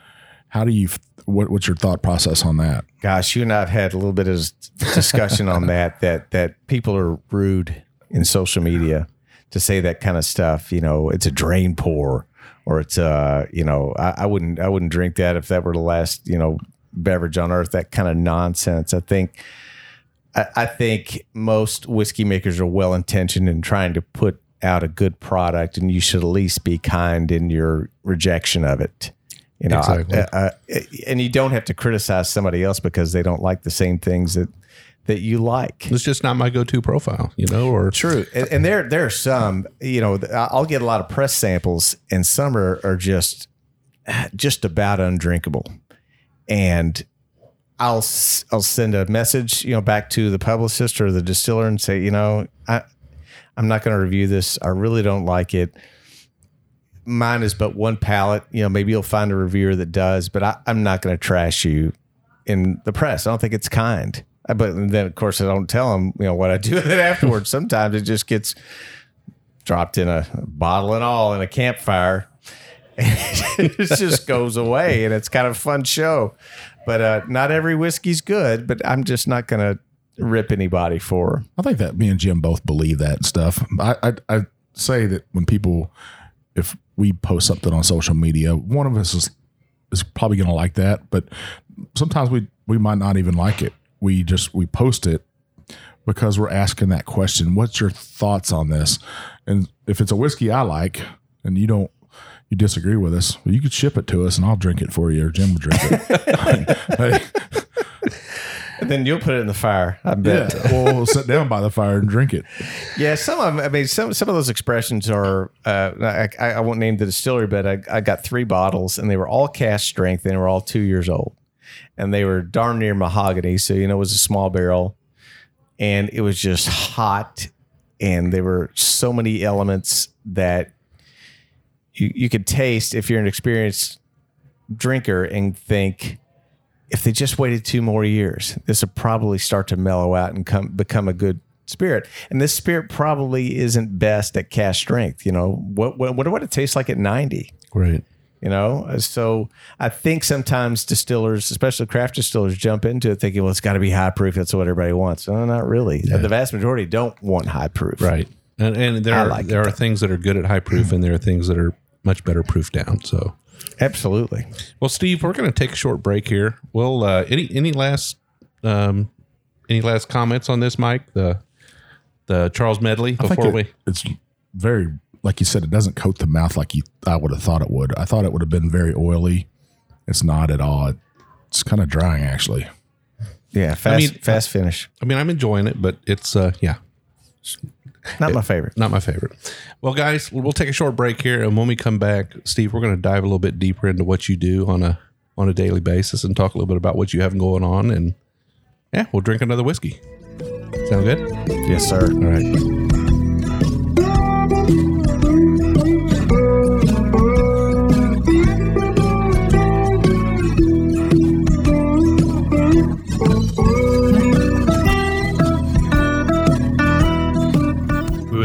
Speaker 1: How do you? What, what's your thought process on that?
Speaker 2: Gosh, you and I've had a little bit of discussion on that. That that people are rude in social media to say that kind of stuff. You know, it's a drain pour, or it's a you know, I, I wouldn't I wouldn't drink that if that were the last you know beverage on earth. That kind of nonsense. I think. I, I think most whiskey makers are well intentioned in trying to put out a good product, and you should at least be kind in your rejection of it. You know,
Speaker 4: Exactly.
Speaker 2: uh, uh, and you don't have to criticize somebody else because they don't like the same things that that you like.
Speaker 4: It's just not my go-to profile, you know, or
Speaker 2: True, and, and there there are some. You know, I'll get a lot of press samples, and some are, are just just about undrinkable. And I'll I'll send a message, you know, back to the publicist or the distiller and say, you know, I I'm not going to review this. I really don't like it. Mine is but one palate. You know, maybe you'll find a reviewer that does, but I, I'm not going to trash you in the press. I don't think it's kind. Uh, But then, of course, I don't tell them, you know, what I do with it afterwards. Sometimes it just gets dropped in a bottle and all in a campfire. And it just goes away, and it's kind of fun show. But uh, not every whiskey's good. But I'm just not going to rip anybody for.
Speaker 1: I think that me and Jim both believe that stuff. I, I I say that when people, if we post something on social media, one of us is is probably going to like that, but sometimes we we might not even like it. We just we post it because we're asking that question. What's your thoughts on this? And if it's a whiskey I like, and you don't. You disagree with us? Well, you could ship it to us, and I'll drink it for you, or Jim will drink it.
Speaker 2: then you'll put it in the fire. I bet.
Speaker 1: yeah, we'll sit down by the fire and drink it.
Speaker 2: Yeah, some of them, I mean, some some of those expressions are. Uh, I, I I won't name the distillery, but I, I got three bottles, and they were all cask strength, and they were all two years old, and they were darn near mahogany, so you know it was a small barrel, and it was just hot, and there were so many elements that you you could taste if you're an experienced drinker and think if they just waited two more years, this would probably start to mellow out and come become a good spirit. And this spirit probably isn't best at cask strength. You know, what what what would it taste like at ninety?
Speaker 4: right.
Speaker 2: You know, uh, so I think sometimes distillers, especially craft distillers, jump into it thinking, well, it's got to be high proof. That's what everybody wants. No, not really. The vast majority don't want high proof.
Speaker 4: Right. And, and there
Speaker 2: I
Speaker 4: are,
Speaker 2: like
Speaker 4: there
Speaker 2: it,
Speaker 4: are things that are good at high proof, and there are things that are much better proof down. So,
Speaker 2: Absolutely.
Speaker 4: well, Steve, we're going to take a short break here. Well, uh, any any last um, any last comments on this, Mike? The the Charles Medley
Speaker 1: I
Speaker 4: before
Speaker 1: think
Speaker 4: we
Speaker 1: it's very like you said, it doesn't coat the mouth like you I would have thought it would. I thought it would have been very oily. It's not at all. It's kind of drying actually.
Speaker 2: Yeah. Fast,
Speaker 4: mean,
Speaker 2: fast finish.
Speaker 4: I mean, I'm enjoying it, but it's uh, yeah,
Speaker 2: Not my favorite.
Speaker 4: not my favorite. Well, guys, we'll take a short break here, and when we come back, Steve, we're going to dive a little bit deeper into what you do on a on a daily basis and talk a little bit about what you have going on, and yeah, we'll drink another whiskey. Sound good?
Speaker 2: Yes, sir.
Speaker 4: All right.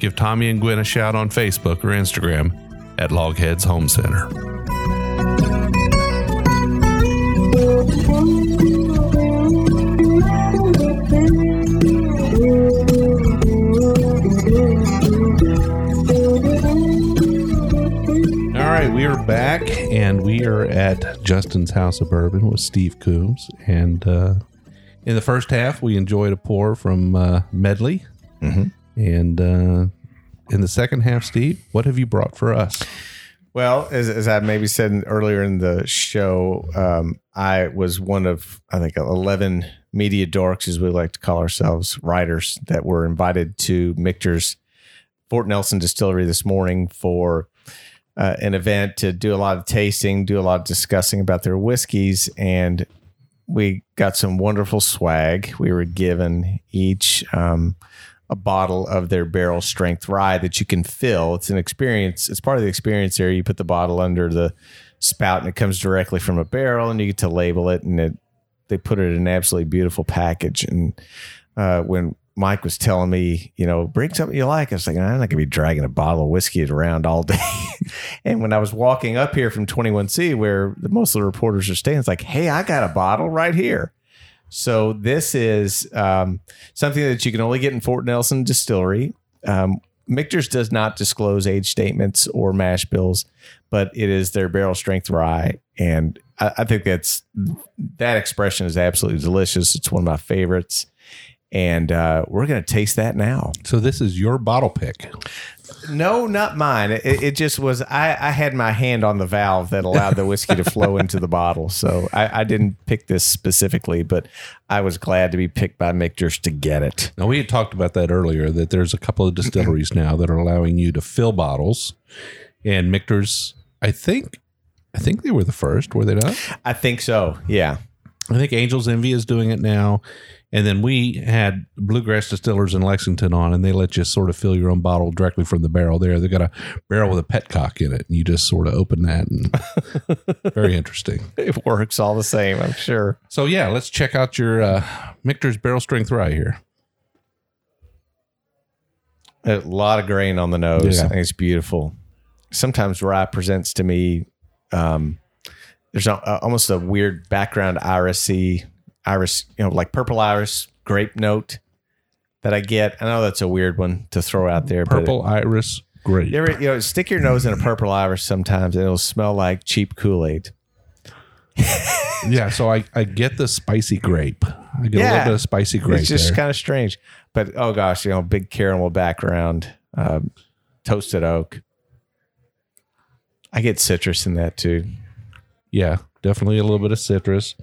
Speaker 4: give Tommy and Gwen a shout on Facebook or Instagram at Logheads Home Center. All right, we are back and we are at Justin's House of Bourbon with Steve Coomes. And uh, in the first half, we enjoyed a pour from uh, Medley. And uh, in the second half, Steve, what have you brought for us?
Speaker 2: Well, as, as I maybe said earlier in the show, um, I was one of, I think, 11 media dorks, as we like to call ourselves, writers that were invited to Michter's Fort Nelson Distillery this morning for uh, an event to do a lot of tasting, do a lot of discussing about their whiskeys. And we got some wonderful swag. We were given each um, a bottle of their barrel strength rye that you can fill. It's an experience. It's part of the experience there. You put the bottle under the spout and it comes directly from a barrel and you get to label it and it, they put it in an absolutely beautiful package. And uh, when Mike was telling me, you know, bring something you like, I was like, I'm not gonna be dragging a bottle of whiskey around all day. and when I was walking up here from 21C, where most of the reporters are staying, it's like, hey, I got a bottle right here. So this is um, something that you can only get in Fort Nelson Distillery. Um, Michter's does not disclose age statements or mash bills, but it is their barrel strength rye, and I, I think that's that expression is absolutely delicious. It's one of my favorites, and uh, we're gonna taste that now.
Speaker 4: So, this is your bottle pick.
Speaker 2: No, not mine. It, it just was. I, I had my hand on the valve that allowed the whiskey to flow into the bottle, so I, I didn't pick this specifically, but I was glad to be picked by Michter's to get it.
Speaker 4: Now, we had talked about that earlier that there's a couple of distilleries now that are allowing you to fill bottles. And Michter's, I think, I think they were the first, were they not?
Speaker 2: I think so. Yeah.
Speaker 4: I think Angel's Envy is doing it now. And then we had Bluegrass Distillers in Lexington on, and they let you sort of fill your own bottle directly from the barrel there. They got a barrel with a petcock in it, and you just sort of open that, and very interesting.
Speaker 2: It works all the same, I'm sure.
Speaker 4: So, yeah, let's check out your uh, Michter's Barrel Strength Rye here.
Speaker 2: A lot of grain on the nose.
Speaker 4: Yeah.
Speaker 2: I think it's beautiful. Sometimes rye presents to me, um, there's a, a- almost a weird background irisy, iris, you know, like purple iris grape note that I get. I know that's a weird one to throw out there. but
Speaker 4: Purple Iris Grape.
Speaker 2: You ever, you know, stick your nose in a purple iris sometimes and it'll smell like cheap Kool Aid.
Speaker 4: yeah, so I, I get the spicy grape. I get a little bit of spicy grape
Speaker 2: It's just kind of strange. But oh gosh, you know, big caramel background, um, toasted oak. I get citrus in that too.
Speaker 4: yeah, definitely a little bit of citrus.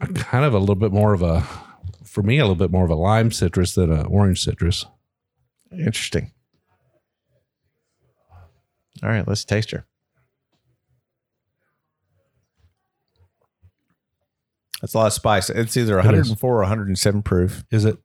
Speaker 4: Kind of a little bit more of a, for me, a little bit more of a lime citrus than an orange citrus.
Speaker 2: Interesting. All right, let's taste her. That's a lot of spice. It's either
Speaker 4: is.
Speaker 2: 104 or 107 proof.
Speaker 4: Is it?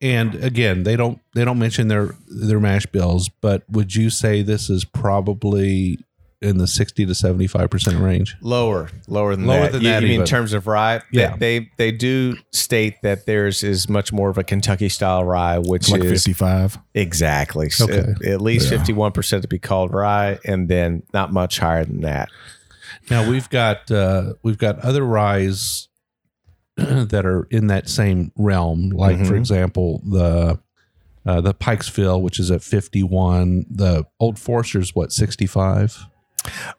Speaker 4: And again, they don't they don't mention their their mash bills, but would you say this is probably in the sixty to seventy five percent range.
Speaker 2: Lower, lower than
Speaker 4: Lower
Speaker 2: that.
Speaker 4: than
Speaker 2: you,
Speaker 4: that
Speaker 2: you mean in terms of rye? They-
Speaker 4: Yeah.
Speaker 2: They, they do state that theirs is much more of a Kentucky style rye, which
Speaker 1: like
Speaker 2: is
Speaker 1: 55.
Speaker 2: exactly
Speaker 4: Okay.
Speaker 2: at, at least
Speaker 1: Yeah.
Speaker 2: fifty one percent to be called rye, and then not much higher than that.
Speaker 4: Now we've got uh, we've got other ryes that are in that same realm. Like for
Speaker 2: Mhm.
Speaker 4: example, the uh, the Pikesville, which is at fifty one. The Old Forester's what sixty five.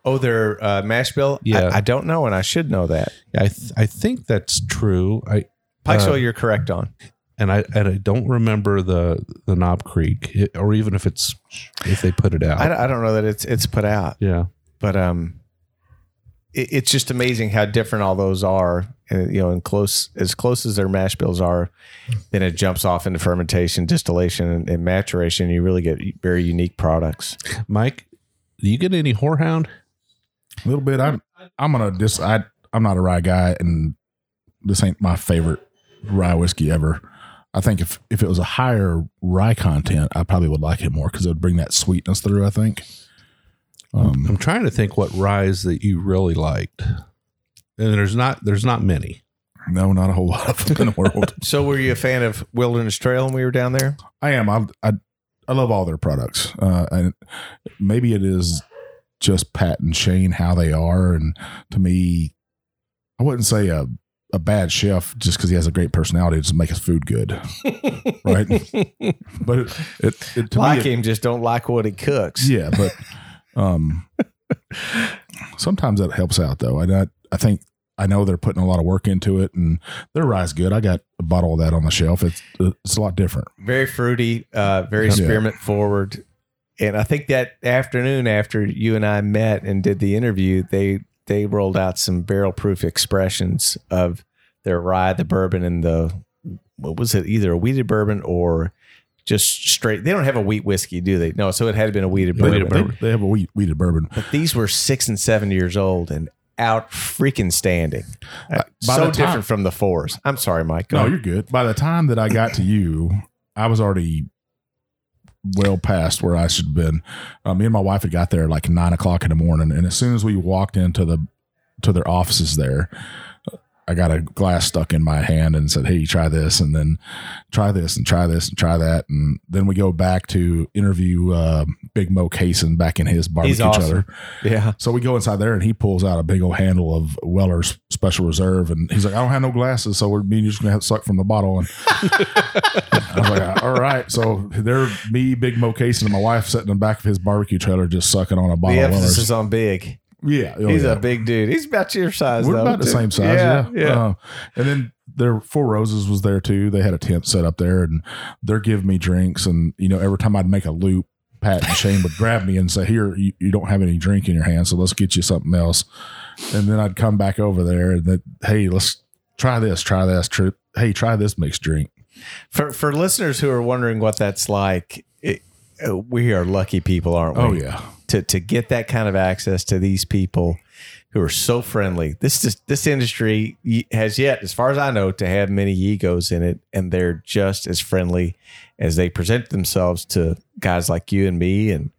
Speaker 2: Oh, their uh, mash bill.
Speaker 4: Yeah.
Speaker 2: I, I don't know, and I should know that.
Speaker 4: I th- I think that's true. I
Speaker 2: Pikesville,
Speaker 4: Uh,
Speaker 2: you're correct on.
Speaker 4: and I and I don't remember the the Knob Creek it- or even if it's if they put it out.
Speaker 2: I, I don't know that it's it's put out,
Speaker 4: yeah.
Speaker 2: but um, it, it's just amazing how different all those are. And you know, and close as close as their mash bills are, then it jumps off into fermentation, distillation, and, and maturation. You really get very unique products.
Speaker 4: Mike, do you get any horehound?
Speaker 1: A little bit. I'm I'm gonna dis. I I'm not a rye guy, and this ain't my favorite rye whiskey ever. I think if if it was a higher rye content, I probably would like it more because it would bring that sweetness through. I think. Um,
Speaker 4: I'm trying to think what ryes that you really liked. And there's not there's not many.
Speaker 1: no, not a whole lot of them in the world.
Speaker 2: So, were you a fan of Wilderness Trail when we were down there?
Speaker 1: I am. I I, I love all their products, uh, and maybe it is just Pat and Shane how they are, and to me, I wouldn't say a a bad chef just because he has a great personality to make his food good, right? but it it, it to
Speaker 2: like
Speaker 1: me, it-
Speaker 2: just don't like what he cooks.
Speaker 1: yeah, but um, sometimes that helps out though. I I, I think. I know they're putting a lot of work into it, and their rye's good. I got a bottle of that on the shelf. It's it's a lot different.
Speaker 2: very fruity, uh, very
Speaker 1: Yeah.
Speaker 2: experiment forward. And I think that afternoon after you and I met and did the interview, they they rolled out some barrel proof expressions of their rye, the bourbon, and the what was it? Either a wheated bourbon or just straight. They don't have a wheat whiskey, do they? No, so it had been a wheated bourbon.
Speaker 1: they, they have a wheat, wheated bourbon.
Speaker 2: But these were six and seven years old and out freaking standing. Uh, so
Speaker 1: time-
Speaker 2: different from the fours. I'm sorry, Mike. Go
Speaker 1: No,
Speaker 2: ahead.
Speaker 1: you're good. By the time that I got to you, I was already well past where I should have been. Uh, me and my wife had got there like nine o'clock in the morning, and as soon as we walked into the to their offices there, I got a glass stuck in my hand and said, "Hey, try this," and then try this and try this and try that, and then we go back to interview uh, Big Moe Cason back in his barbecue
Speaker 2: awesome.
Speaker 1: trailer.
Speaker 2: yeah.
Speaker 1: So we go inside there and he pulls out a big old handle of Weller's Special Reserve and he's like, I don't have no glasses, so we're me you just gonna have to suck from the bottle. And I was like, all right. So there, me, Big Mo Case, and my wife sitting in the back of his barbecue trailer just sucking on a
Speaker 2: The
Speaker 1: bottle of
Speaker 2: emphasis
Speaker 1: Weller's.
Speaker 2: is on big.
Speaker 1: Yeah, oh,
Speaker 2: He's
Speaker 1: yeah.
Speaker 2: a big dude. He's about your size.
Speaker 1: We're
Speaker 2: though,
Speaker 1: about the same size. Yeah,
Speaker 2: yeah.
Speaker 1: Uh, and then their Four Roses was there too. They had a tent set up there, and they're giving me drinks. And you know, every time I'd make a loop, Pat and Shane would grab me and say, "Here, you, you don't have any drink in your hand, so let's get you something else." And then I'd come back over there and that, hey, let's try this, try this, tr- hey, try this mixed drink.
Speaker 2: For for listeners who are wondering what that's like, it, we are lucky people, aren't we?
Speaker 1: Oh yeah,
Speaker 2: To to get that kind of access to these people who are so friendly. This is, this industry has yet, as far as I know, to have many egos in it, and they're just as friendly as they present themselves to guys like you and me. And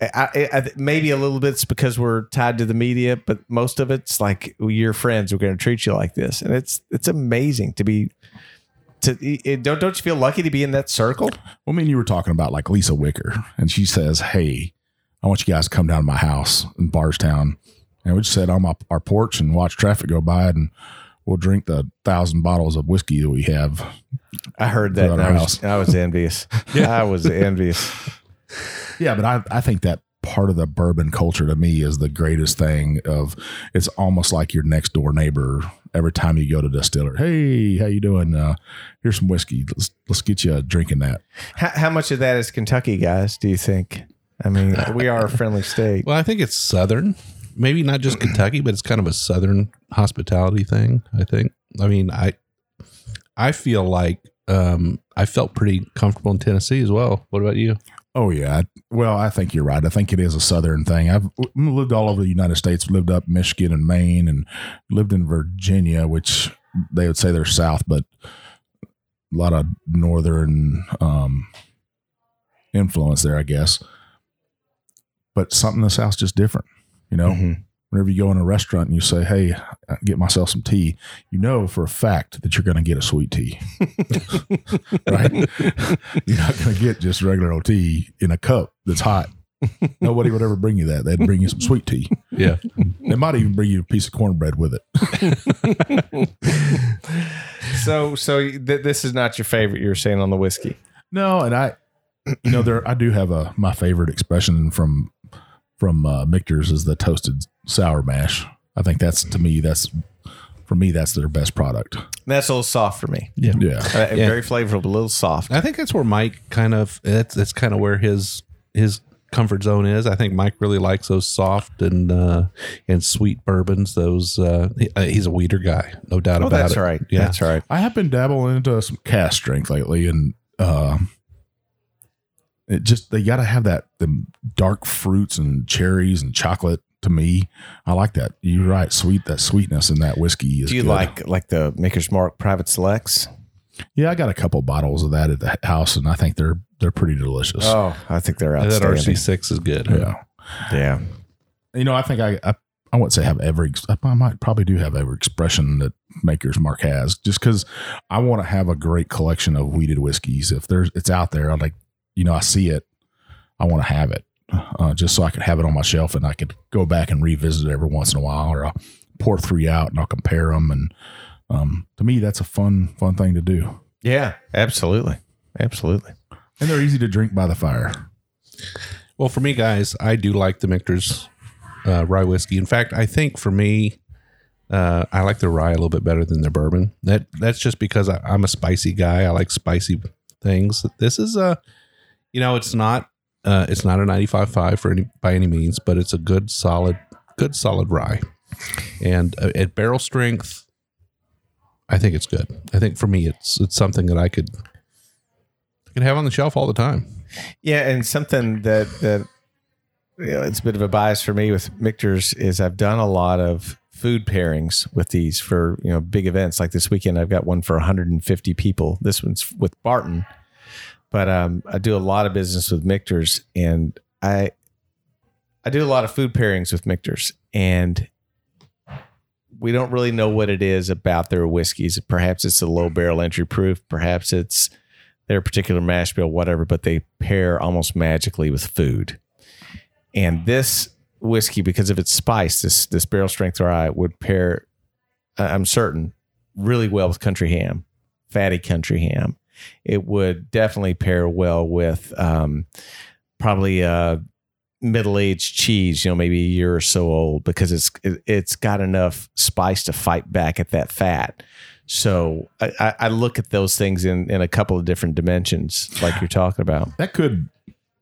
Speaker 2: I, I, maybe a little bit it's because we're tied to the media, but most of it's like you're friends. We're going to treat you like this, and it's it's amazing to be. To don't don't you feel lucky to be in that circle?
Speaker 1: Well, I mean, you were talking about like Lisa Wicker, and she says, "Hey, I want you guys to come down to my house in Bardstown, and we just sit on my, our porch and watch traffic go by, and we'll drink the thousand bottles of whiskey that we have."
Speaker 2: I heard that. I, was,
Speaker 1: house.
Speaker 2: I was envious. yeah. I was envious.
Speaker 1: Yeah, but I, I think that part of the bourbon culture to me is the greatest thing. Of it's almost like your next door neighbor. Every time you go to distiller, hey, how you doing? Uh, here's some whiskey. Let's let's get you a drink in that.
Speaker 2: How, how much of that is Kentucky, guys? Do you think? I mean, we are a friendly state.
Speaker 4: Well, I think it's southern. Maybe not just Kentucky, but it's kind of a southern hospitality thing, I think. I mean, I I feel like um I felt pretty comfortable in Tennessee as well. What about you?
Speaker 1: Oh yeah. Well, I think you're right. I think it is a southern thing. I've lived all over the United States. Lived up Michigan and Maine, and lived in Virginia, which they would say they're south, but a lot of northern um, influence there, I guess. But something in the south's just different. You know,
Speaker 2: Mhm.
Speaker 1: whenever you go in a restaurant and you say, "Hey, uh, get myself some tea," you know for a fact that you're going to get a sweet tea, right? you're not going to get just regular old tea in a cup that's hot. Nobody would ever bring you that. They'd bring you some sweet tea.
Speaker 4: Yeah.
Speaker 1: They might even bring you a piece of cornbread with it.
Speaker 2: So, so th- this is not your favorite. You were saying on the whiskey.
Speaker 1: No, and I, you know, there I do have a my favorite expression from from uh, Michter's is the toasted sour mash. I think that's to me that's for me that's their best product.
Speaker 2: That's a little soft for me.
Speaker 1: Yeah,
Speaker 2: Uh, Very flavorful, a little soft.
Speaker 4: I think that's where Mike kind of that's that's kind of where his his comfort zone is. I think Mike really likes those soft and uh and sweet bourbons. Those uh, he- uh he's a weeder guy, no doubt
Speaker 2: Oh,
Speaker 4: about
Speaker 2: that's
Speaker 4: it.
Speaker 2: That's right.
Speaker 4: Yeah.
Speaker 2: That's right.
Speaker 1: I have been dabbling into some cask strength lately, and uh, it just they got to have that the dark fruits and cherries and chocolate. To me, I like that. You're right, sweet that sweetness in that whiskey is.
Speaker 2: Do you
Speaker 1: good.
Speaker 2: like like the Maker's Mark Private Selects?
Speaker 1: Yeah, I got a couple bottles of that at the house, and I think they're they're pretty delicious.
Speaker 2: Oh, I think they're
Speaker 4: That. RC six is good.
Speaker 1: yeah.
Speaker 2: Yeah.
Speaker 1: you know, I think I, I, I wouldn't say have every, I might probably do have every expression that Maker's Mark has, just because I want to have a great collection of wheated whiskeys. If there's, it's out there, I'm like, you know, I see it, I want to have it, uh, just so I can have it on my shelf and I could go back and revisit it every once in a while, or I'll pour three out and I'll compare them. And um, to me, that's a fun, fun thing to do.
Speaker 2: Yeah. Absolutely. Absolutely.
Speaker 1: And they're easy to drink by the fire.
Speaker 4: Well, for me, guys, I do like the Michter's uh, rye whiskey. In fact, I think for me, uh, I like the rye a little bit better than the bourbon. That that's just because I, I'm a spicy guy. I like spicy things. This is a, you know, it's not uh, it's not a 95.5 for any by any means, but it's a good solid good solid rye, and uh, at barrel strength, I think it's good. I think for me, it's it's something that I could I could have on the shelf all the time.
Speaker 2: Yeah, and something that that you know, it's a bit of a bias for me with Michter's is I've done a lot of food pairings with these for you know big events like this weekend. I've got one for 150 people. This one's with Barton, but um, I do a lot of business with Michter's, and I I do a lot of food pairings with Michter's, and we don't really know what it is about their whiskeys. Perhaps it's a low barrel entry proof. Perhaps it's their particular mash bill, whatever, but they pair almost magically with food. And this whiskey, because of its spice, this this barrel strength rye would pair, I'm certain, really well with country ham, fatty country ham. It would definitely pair well with um, probably a middle aged cheese, you know, maybe a year or so old, because it's it, it's got enough spice to fight back at that fat. So I, I- I look at those things in, in a couple of different dimensions, like you're talking about.
Speaker 1: that could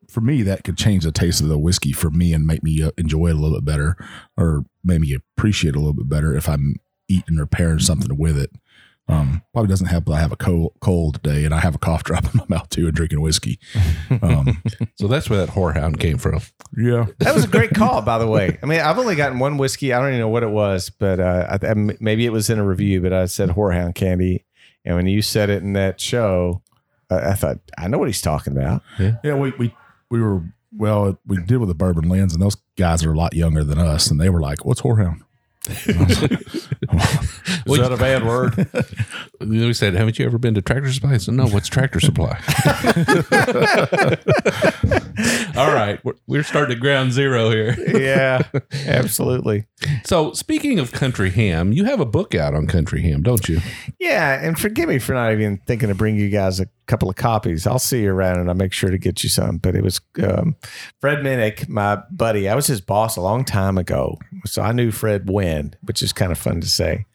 Speaker 1: for me that could change the taste of the whiskey for me and make me uh, enjoy it a little bit better or maybe appreciate it a little bit better if i'm eating or pairing something with it um probably doesn't help that i have a cold cold today and i have a cough drop in my mouth too and drinking whiskey um
Speaker 4: So that's where that horehound came from.
Speaker 1: yeah
Speaker 2: That was a great call, by the way. I mean, I've only gotten one whiskey. I don't even know what it was, but uh, I, I- maybe it was in a review. But I said Horehound Candy, and when you said it in that show, I, I thought I know what he's talking about.
Speaker 1: yeah we we we were well we did with the bourbon lens and those guys are a lot younger than us and they were like what's horehound And I was
Speaker 2: Is that a bad word?
Speaker 4: We said, "Haven't you ever been to Tractor Supply?" I said, "No, what's Tractor Supply?" All right, we're, we're starting at ground zero here.
Speaker 2: yeah, absolutely.
Speaker 4: So, speaking of country ham, you have a book out on country ham, don't you?
Speaker 2: Yeah, and forgive me for not even thinking to bring you guys a couple of copies. I'll see you around, and I'll make sure to get you some. But it was um, Fred Minnick, my buddy. I was his boss a long time ago, so I knew Fred when, which is kind of fun to say.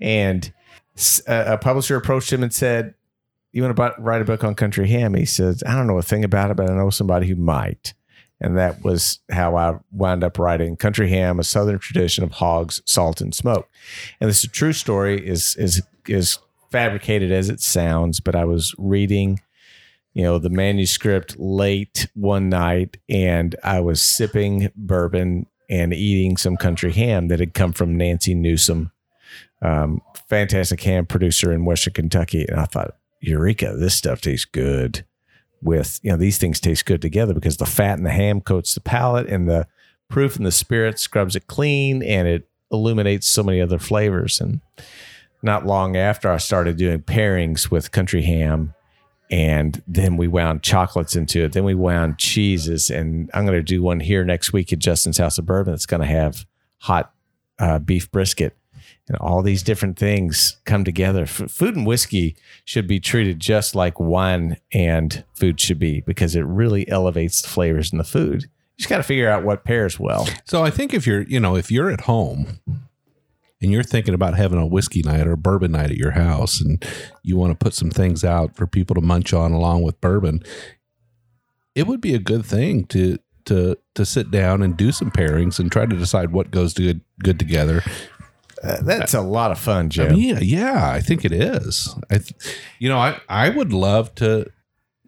Speaker 2: And a publisher approached him and said, "You want to write a book on country ham?" He says, "I don't know a thing about it, but I know somebody who might." And that was how I wound up writing Country Ham, a Southern tradition of hogs, salt, and smoke. And this is true story, is is is fabricated as it sounds, but I was reading, you know, the manuscript late one night and I was sipping bourbon and eating some country ham that had come from Nancy Newsom, um, fantastic ham producer in Western Kentucky. And I thought, Eureka, this stuff tastes good with, you know, these things taste good together because the fat and the ham coats the palate and the proof and the spirit, scrubs it clean, and it illuminates so many other flavors. And not long after, I started doing pairings with country ham. And then we wound chocolates into it. Then we wound cheeses. And I'm going to do one here next week at Justin's House of Bourbon. It's going to have hot uh, beef brisket and all these different things come together. F- food and whiskey should be treated just like wine and food should be because it really elevates the flavors in the food. You just got to figure out what pairs well.
Speaker 4: So I think if you're, you know, if you're at home and you're thinking about having a whiskey night or bourbon night at your house and you want to put some things out for people to munch on along with bourbon, it would be a good thing to to to sit down and do some pairings and try to decide what goes good good together.
Speaker 2: Uh, that's a lot of fun,
Speaker 4: I
Speaker 2: Jim.
Speaker 4: mean, yeah, yeah, I think it is. I, th- you know, I I would love to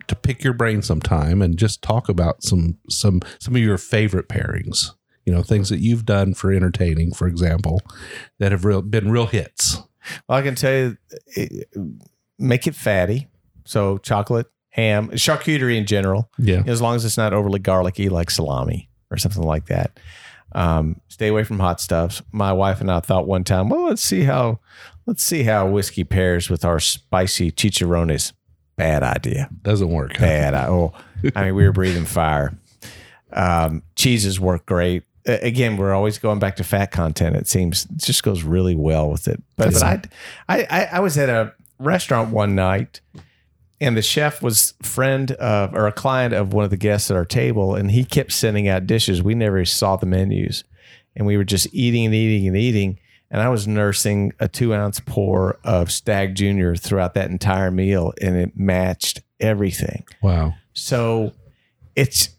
Speaker 4: to pick your brain sometime and just talk about some some some of your favorite pairings. You know, things that you've done for entertaining, for example, that have real, been real hits.
Speaker 2: well, I can tell you, it, make it fatty. So chocolate, ham, charcuterie in general.
Speaker 4: Yeah,
Speaker 2: as long as it's not overly garlicky like salami or something like that. Um, stay away from hot stuffs. My wife and I thought one time, well, let's see how let's see how whiskey pairs with our spicy chicharrones. Bad idea.
Speaker 4: doesn't work. huh?
Speaker 2: Bad. I- Oh, I mean, we were breathing fire. Um, cheeses work great. A- Again, we're always going back to fat content. It seems it just goes really well with it. But, but I, I- I was at a restaurant one night and the chef was friend of or a client of one of the guests at our table and he kept sending out dishes. We never saw the menus. And we were just eating and eating and eating. And i was nursing a two ounce pour of Stagg Junior throughout that entire meal and it matched everything.
Speaker 4: Wow,
Speaker 2: so it's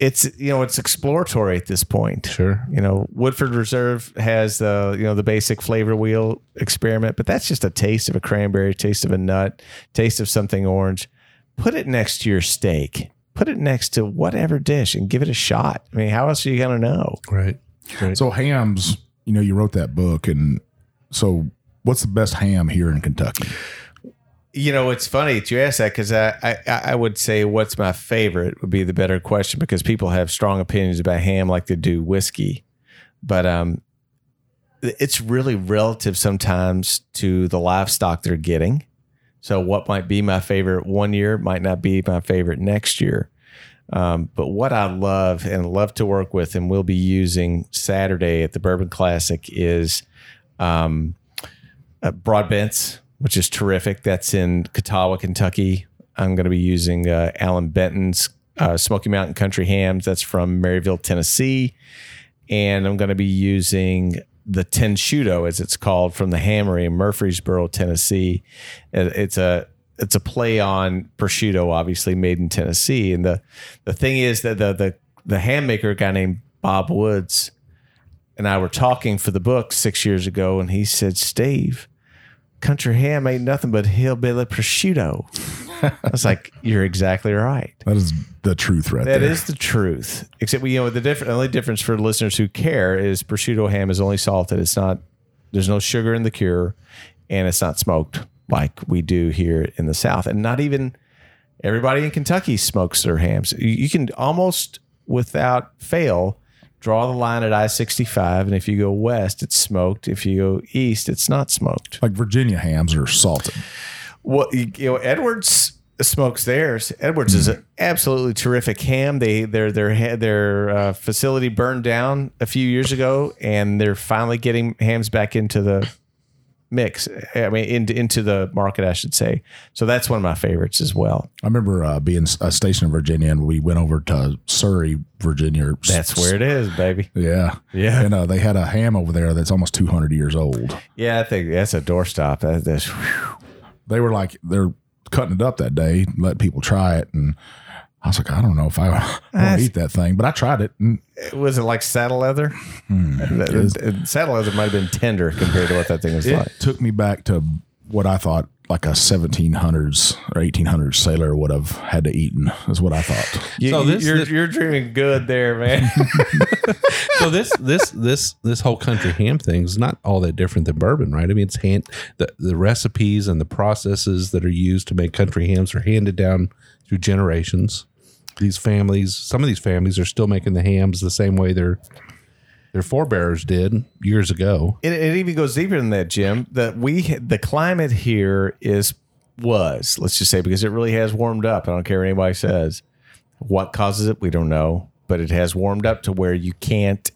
Speaker 2: it's you know it's exploratory at this point
Speaker 4: sure.
Speaker 2: you know woodford reserve has the you know the basic flavor wheel experiment but that's just a taste of a cranberry taste of a nut taste of something orange put it next to your steak put it next to whatever dish and give it a shot i mean how else are you going to know
Speaker 4: Right. Right.
Speaker 1: So hams, you know, you wrote that book, and so what's the best ham here in Kentucky?
Speaker 2: You know it's funny that you ask that because I, I i would say what's my favorite would be the better question because people have strong opinions about ham like they do whiskey. But um it's really relative sometimes to the livestock they're getting. So what might be my favorite one year might not be my favorite next year. Um, but what I love and love to work with and will be using Saturday at the Bourbon Classic is um, uh, Broadbents, which is terrific. That's in Kuttawa, Kentucky. I'm going to be using uh, Allan Benton's uh, Smoky Mountain Country Hams. That's from Maryville, Tennessee. And I'm going to be using the Tennshootoe, as it's called, from the Hammery in Murfreesboro, Tennessee. It's a it's a play on prosciutto, obviously made in Tennessee. And the the thing is that the the the ham maker, guy named Bob Woods, and I were talking for the book six years ago, and he said, Steve, country ham ain't nothing but hillbilly prosciutto. I was like, You're exactly right.
Speaker 1: That is the truth right
Speaker 2: That
Speaker 1: there.
Speaker 2: is the truth. Except we, you know, the different only difference for listeners who care is prosciutto ham is only salted. It's not. There's no sugar in the cure, and it's not smoked like we do here in the South, and not even everybody in Kentucky smokes their hams. You, you can almost without fail draw the line at I sixty five, and if you go west, it's smoked. If you go east, it's not smoked.
Speaker 1: like Virginia hams are salted.
Speaker 2: Well, you, know, Edwards smokes theirs. Edwards is an absolutely terrific ham. They their their their uh, facility burned down a few years ago, and they're finally getting hams back into the mix. I mean, into into the market, I should say. So that's one of my favorites as well.
Speaker 1: I remember uh, being uh, stationed in Virginia, and we went over to Surry, Virginia.
Speaker 2: That's where it is, baby.
Speaker 1: Yeah,
Speaker 2: Yeah.
Speaker 1: and uh, they had a ham over there that's almost 200 years old.
Speaker 2: Yeah, I think that's a doorstop. That, that's,
Speaker 1: They were like they're cutting it up that day, let people try it, and I was like, I don't know if I want to eat that thing, but I tried it. And
Speaker 2: was it like saddle leather? The- the- the saddle leather might have been tender compared to what that thing was
Speaker 1: it
Speaker 2: like.
Speaker 1: took me back to what I thought like a 1700s or 1800s sailor would have had to eaten is what I thought.
Speaker 2: You,
Speaker 4: So this-
Speaker 2: you're,
Speaker 4: this-
Speaker 2: you're dreaming good there, man.
Speaker 4: so this this this this whole country ham thing is not all that different than bourbon, right? I mean, it's hand the the recipes and the processes that are used to make country hams are handed down through generations. these families, some of these families are still making the hams the same way their their forebears did years ago.
Speaker 2: It, it even goes deeper than that, Jim. That we the climate here is was let's just say because it really has warmed up. I don't care what anybody says. What causes it, we don't know, but it has warmed up to where you can't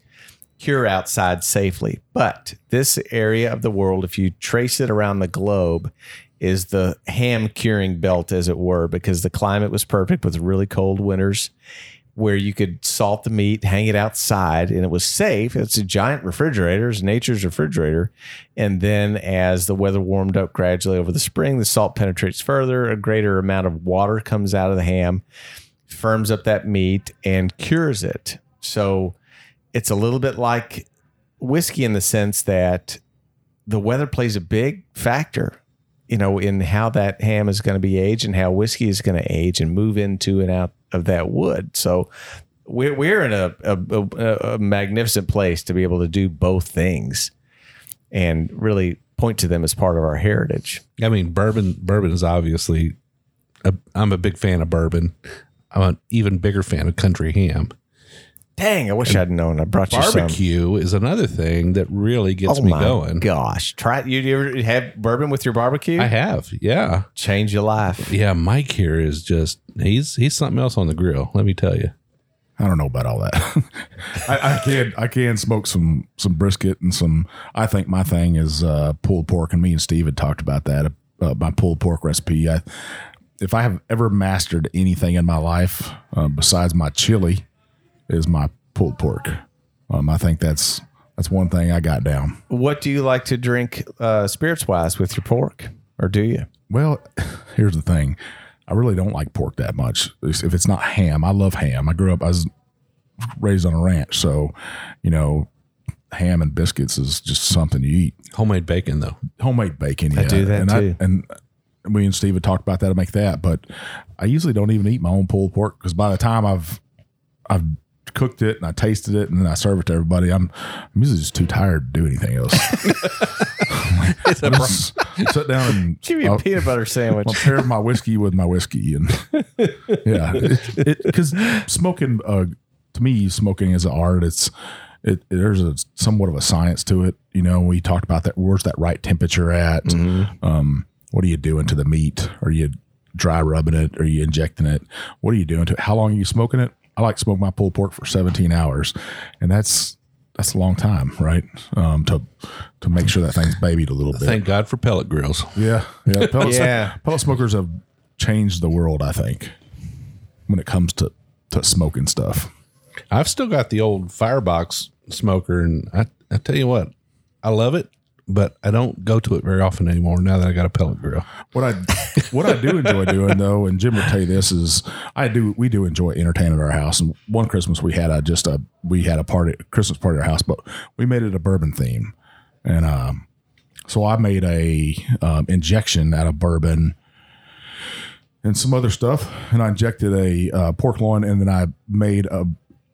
Speaker 2: cure outside safely. But this area of the world, if you trace it around the globe, is the ham curing belt, as it were, because the climate was perfect with really cold winters where you could salt the meat, hang it outside, and it was safe. It's a giant refrigerator, it's nature's refrigerator. And then as the weather warmed up gradually over the spring, the salt penetrates further, a greater amount of water comes out of the ham, firms up that meat, and cures it. So it's a little bit like whiskey in the sense that the weather plays a big factor you know in how that ham is going to be aged and how whiskey is going to age and move into and out of that wood so we're, we're in a, a, a, magnificent place to be able to do both things and really point to them as part of our heritage
Speaker 4: I mean, bourbon bourbon is obviously. I'm a big fan of bourbon. I'm an even bigger fan of country ham.
Speaker 2: Dang i wish i'd known i brought you some
Speaker 4: Barbecue is another thing that really gets
Speaker 2: oh
Speaker 4: me
Speaker 2: my
Speaker 4: going.
Speaker 2: gosh try it you, you ever have bourbon with your barbecue
Speaker 4: I have, yeah,
Speaker 2: change your life
Speaker 4: yeah. Mike here is just he's he's something else on the grill. Let me tell you.
Speaker 1: I don't know about all that. I, I can I can smoke some some brisket and some. I think my thing is uh, pulled pork, and me and Steve had talked about that. Uh, my pulled pork recipe. I, if I have ever mastered anything in my life uh, besides my chili, is my pulled pork. Um, I think that's that's one thing I got down.
Speaker 2: what do you like to drink uh, spirits wise with your pork or do you
Speaker 1: Well, here's the thing. I really don't like pork that much. If it's not ham, I love ham. I grew up, I was raised on a ranch. So, you know, ham and biscuits is just something you eat.
Speaker 4: Homemade bacon though.
Speaker 1: Homemade bacon. Yeah.
Speaker 2: I do that
Speaker 1: and
Speaker 2: too.
Speaker 1: I, and we and Steve had talked about that to make that, but I usually don't even eat my own pulled pork because by the time I've, I've cooked it and I tasted it and then I serve it to everybody, I'm, I'm usually just too tired to do anything else.
Speaker 4: It's a
Speaker 1: I just sit down and
Speaker 2: give me a
Speaker 1: I'll-
Speaker 2: peanut butter sandwich
Speaker 1: I'll pair my whiskey with my whiskey, and yeah, because smoking, uh, to me, smoking is an art. It's it there's a somewhat of a science to it. You know, we talked about that. Where's that right temperature at?
Speaker 2: Mm-hmm.
Speaker 1: Um, what are you doing to the meat? Are you dry rubbing it? Are you injecting it? What are you doing to it? How long are you smoking it? I like to smoke my pulled pork for 17 hours, and that's that's a long time, right? Um, to to make sure that thing's babied a little bit.
Speaker 4: Thank God for pellet grills.
Speaker 1: Yeah, yeah. Pellet,
Speaker 2: Yeah.
Speaker 1: pellet smokers have changed the world. I think when it comes to to smoking stuff.
Speaker 4: I've still got the old firebox smoker, and I, I tell you what, I love it, but I don't go to it very often anymore now that I got a pellet grill.
Speaker 1: What I what I do enjoy doing though, and Jim will tell you this is I do we do enjoy entertaining our house. And one Christmas we had a just a we had a party Christmas party at our house, but we made it a bourbon theme, and um, so I made a um, injection out of bourbon. And some other stuff, and I injected a uh, pork loin, and then I made a,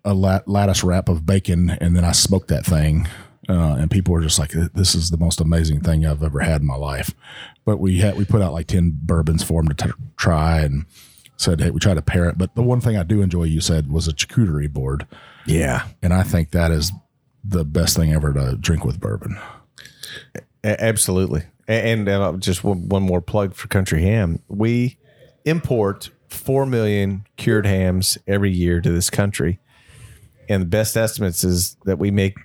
Speaker 1: a lattice wrap of bacon, and then I smoked that thing. Uh, and people were just like, "This is the most amazing thing I've ever had in my life." But we had we put out like ten bourbons for them to t- try, and said, "Hey, we try to pair it." But the one thing I do enjoy, you said, was a charcuterie board,
Speaker 2: yeah
Speaker 1: and I think that is the best thing ever to drink with bourbon.
Speaker 2: A- absolutely A- and uh, just one, one more plug for country ham we import 4 million cured hams every year to this country and the best estimates is that we make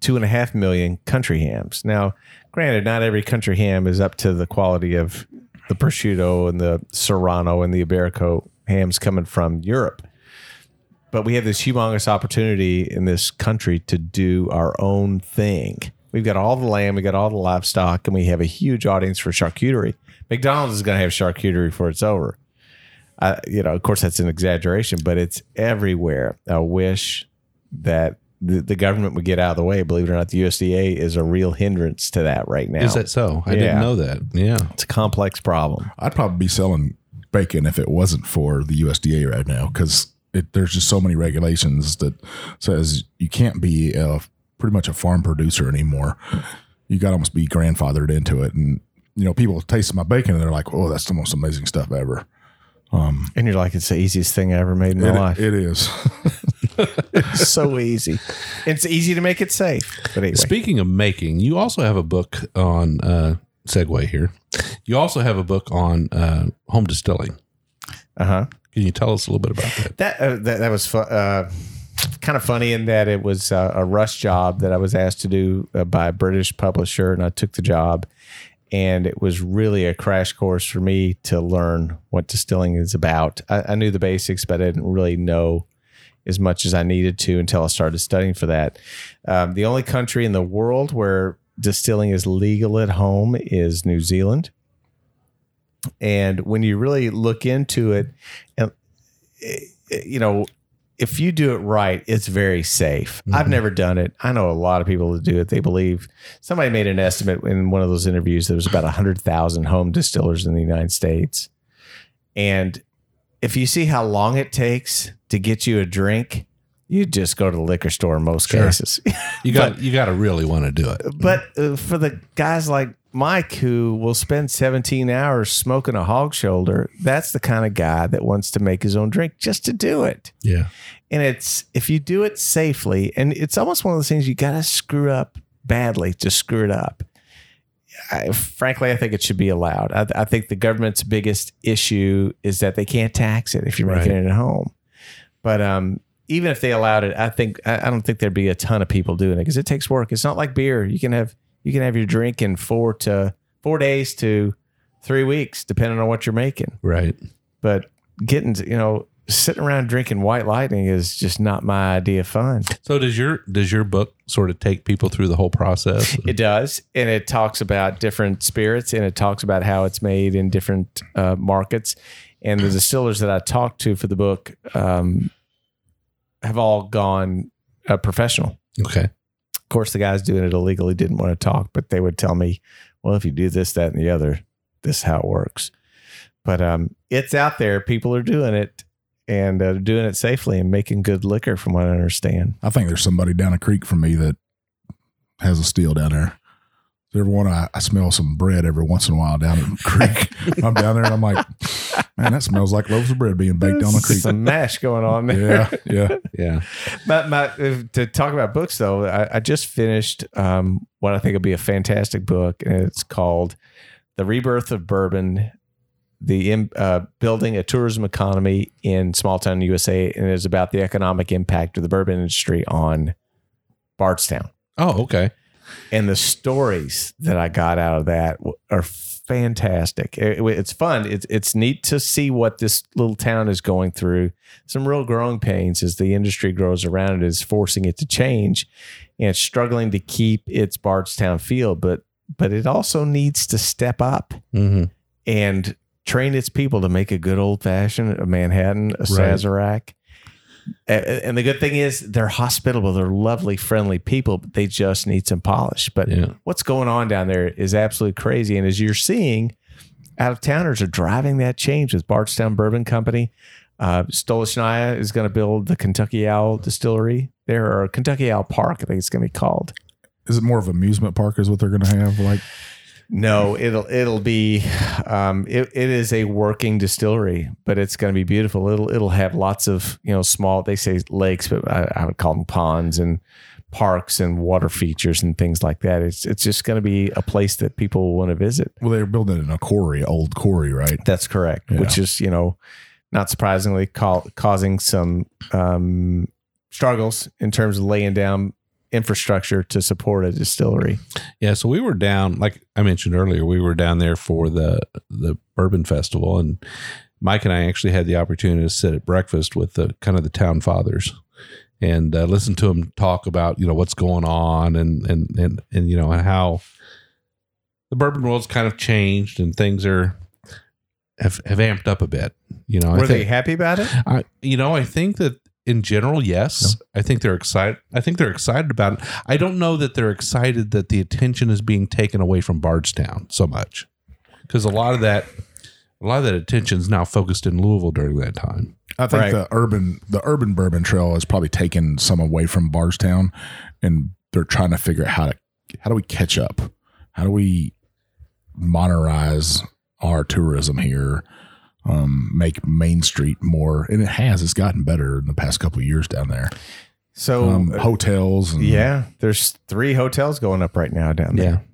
Speaker 2: two and a half million country hams now granted not every country ham is up to the quality of the prosciutto and the serrano and the iberico hams coming from europe but we have this humongous opportunity in this country to do our own thing. We've got all the land, we got all the livestock, and we have a huge audience for charcuterie. McDonald's is going to have charcuterie before it's over. I, you know, of course, that's an exaggeration, but it's everywhere. I wish that the, the government would get out of the way. Believe it or not, the USDA is a real hindrance to that right now.
Speaker 4: Is that so? I
Speaker 2: Yeah.
Speaker 4: didn't know that. Yeah.
Speaker 2: It's a complex problem.
Speaker 1: I'd probably be selling bacon if it wasn't for the USDA right now because there's just so many regulations that says you can't be a, pretty much a farm producer anymore. You got to almost be grandfathered into it, and you know people taste my bacon and they're like, "Oh, that's the most amazing stuff ever." Um,
Speaker 2: And you're like, it's the easiest thing I ever made in my
Speaker 1: it,
Speaker 2: life.
Speaker 1: it is.
Speaker 2: It's so easy. It's easy to make it safe. But anyway,
Speaker 4: Speaking of making, you also have a book on uh, segue here. You also have a book on uh, home distilling.
Speaker 2: uh huh.
Speaker 4: Can you tell us a little bit about that?
Speaker 2: That uh, that, that was fu- uh, kind of funny in that it was uh, a rush job that I was asked to do uh, by a British publisher, and I took the job. And it was really a crash course for me to learn what distilling is about. I, I knew the basics, but I didn't really know as much as I needed to until I started studying for that. Um, the only country in the world where distilling is legal at home is New Zealand. And when you really look into it, and eh, you know, if you do it right, it's very safe. I've never done it. I know a lot of people that do it. They believe somebody made an estimate in one of those interviews. There was about hundred thousand home distillers in the United States, and if you see how long it takes to get you a drink, you just go to the liquor store in most
Speaker 4: Sure.
Speaker 2: cases.
Speaker 4: You got you got to really want to do it.
Speaker 2: But uh, for the guys like Mike who will spend 17 hours smoking a hog shoulder, that's the kind of guy that wants to make his own drink just to do it.
Speaker 4: Yeah.
Speaker 2: And it's if you do it safely, and it's almost one of those things you got to screw up badly to screw it up. I, frankly, I think it should be allowed. I, I think the government's biggest issue is that they can't tax it if you're making
Speaker 4: Right.
Speaker 2: it at home. But um, even if they allowed it, I think I, I don't think there'd be a ton of people doing it because it takes work. It's not like beer. You can have you can have your drink in four to four days to three weeks, depending on what you're making.
Speaker 4: Right.
Speaker 2: But getting to, you know sitting around drinking white lightning is just not my idea of fun.
Speaker 4: So does your does your book sort of take people through the whole process?
Speaker 2: It does, and it talks about different spirits, and it talks about how it's made in different uh, markets. And the distillers that I talked to for the book um, have all gone uh, professional.
Speaker 4: Okay.
Speaker 2: Of course, the guys doing it illegally didn't want to talk, but they would tell me, "Well, if you do this, that, and the other, this is how it works." But um, it's out there. People are doing it, and uh, doing it safely and making good liquor, from what I understand.
Speaker 1: I think there's somebody down a creek from me that has a steel down there. Every one I, I smell some bread every once in a while down in the creek. I'm down there and I'm like, man, that smells like loaves of bread being baked on a creek.
Speaker 2: Some mash going on there.
Speaker 1: Yeah, yeah.
Speaker 4: Yeah.
Speaker 2: My, my, to talk about books, though, I, I just finished um, what I think will be a fantastic book, and it's called "The Rebirth of Bourbon: The uh, Building a Tourism Economy in Small Town USA," and it's about the economic impact of the bourbon industry on Bardstown.
Speaker 4: Oh, okay.
Speaker 2: And the stories that I got out of that are fantastic. It- it's fun. It's it's neat to see what this little town is going through. Some real growing pains as the industry grows around it is forcing it to change, and it's struggling to keep its Bardstown feel. But but it also needs to step up
Speaker 4: hmm
Speaker 2: and train its people to make a good old fashioned a Manhattan, a. Sazerac. And the good thing is they're hospitable. They're lovely, friendly people, but they just need some polish. But
Speaker 4: Yeah.
Speaker 2: what's going on down there is absolutely crazy. And as you're seeing, out of towners are driving that change with Bardstown Bourbon Company. Uh, Stolichnaya is going to build the Kentucky Owl Distillery there, or Kentucky Owl Park, I think it's going to be called.
Speaker 1: Is it more of an amusement park is what they're going to have? Like,
Speaker 2: No, it'll it'll be um, it, it is a working distillery, but it's going to be beautiful. It'll it'll have lots of you know small they say lakes, but I, I would call them ponds and parks and water features and things like that. It's it's just going to be a place that people want to visit.
Speaker 1: well, they're building it in a quarry, old quarry, right?
Speaker 2: That's correct.
Speaker 1: Yeah.
Speaker 2: Which is you know not surprisingly ca- causing some um, struggles in terms of laying down infrastructure to support a distillery.
Speaker 4: Yeah, so we were down, like I mentioned earlier, we were down there for the the bourbon festival, and Mike and I actually had the opportunity to sit at breakfast with the kind of the town fathers and uh, listen to them talk about you know what's going on and and and and you know and how the bourbon world's kind of changed and things are have have amped up a bit. You know, I
Speaker 2: Were they happy about it?
Speaker 4: I, you know, I think that in general, yes. I think they're excited. I think they're excited about it. I don't know that they're excited that the attention is being taken away from Bardstown so much, because a lot of that, a lot of that attention is now focused in Louisville during that time.
Speaker 1: I think
Speaker 2: Right.
Speaker 1: the urban the urban bourbon trail has probably taken some away from Bardstown, and they're trying to figure out how to how do we catch up? How do we monetize our tourism here? Um, make Main Street more, and it has. It's gotten better in the past couple of years down there.
Speaker 2: So
Speaker 1: Um,
Speaker 2: uh,
Speaker 1: hotels, and
Speaker 2: yeah, there's three hotels going up right now down there.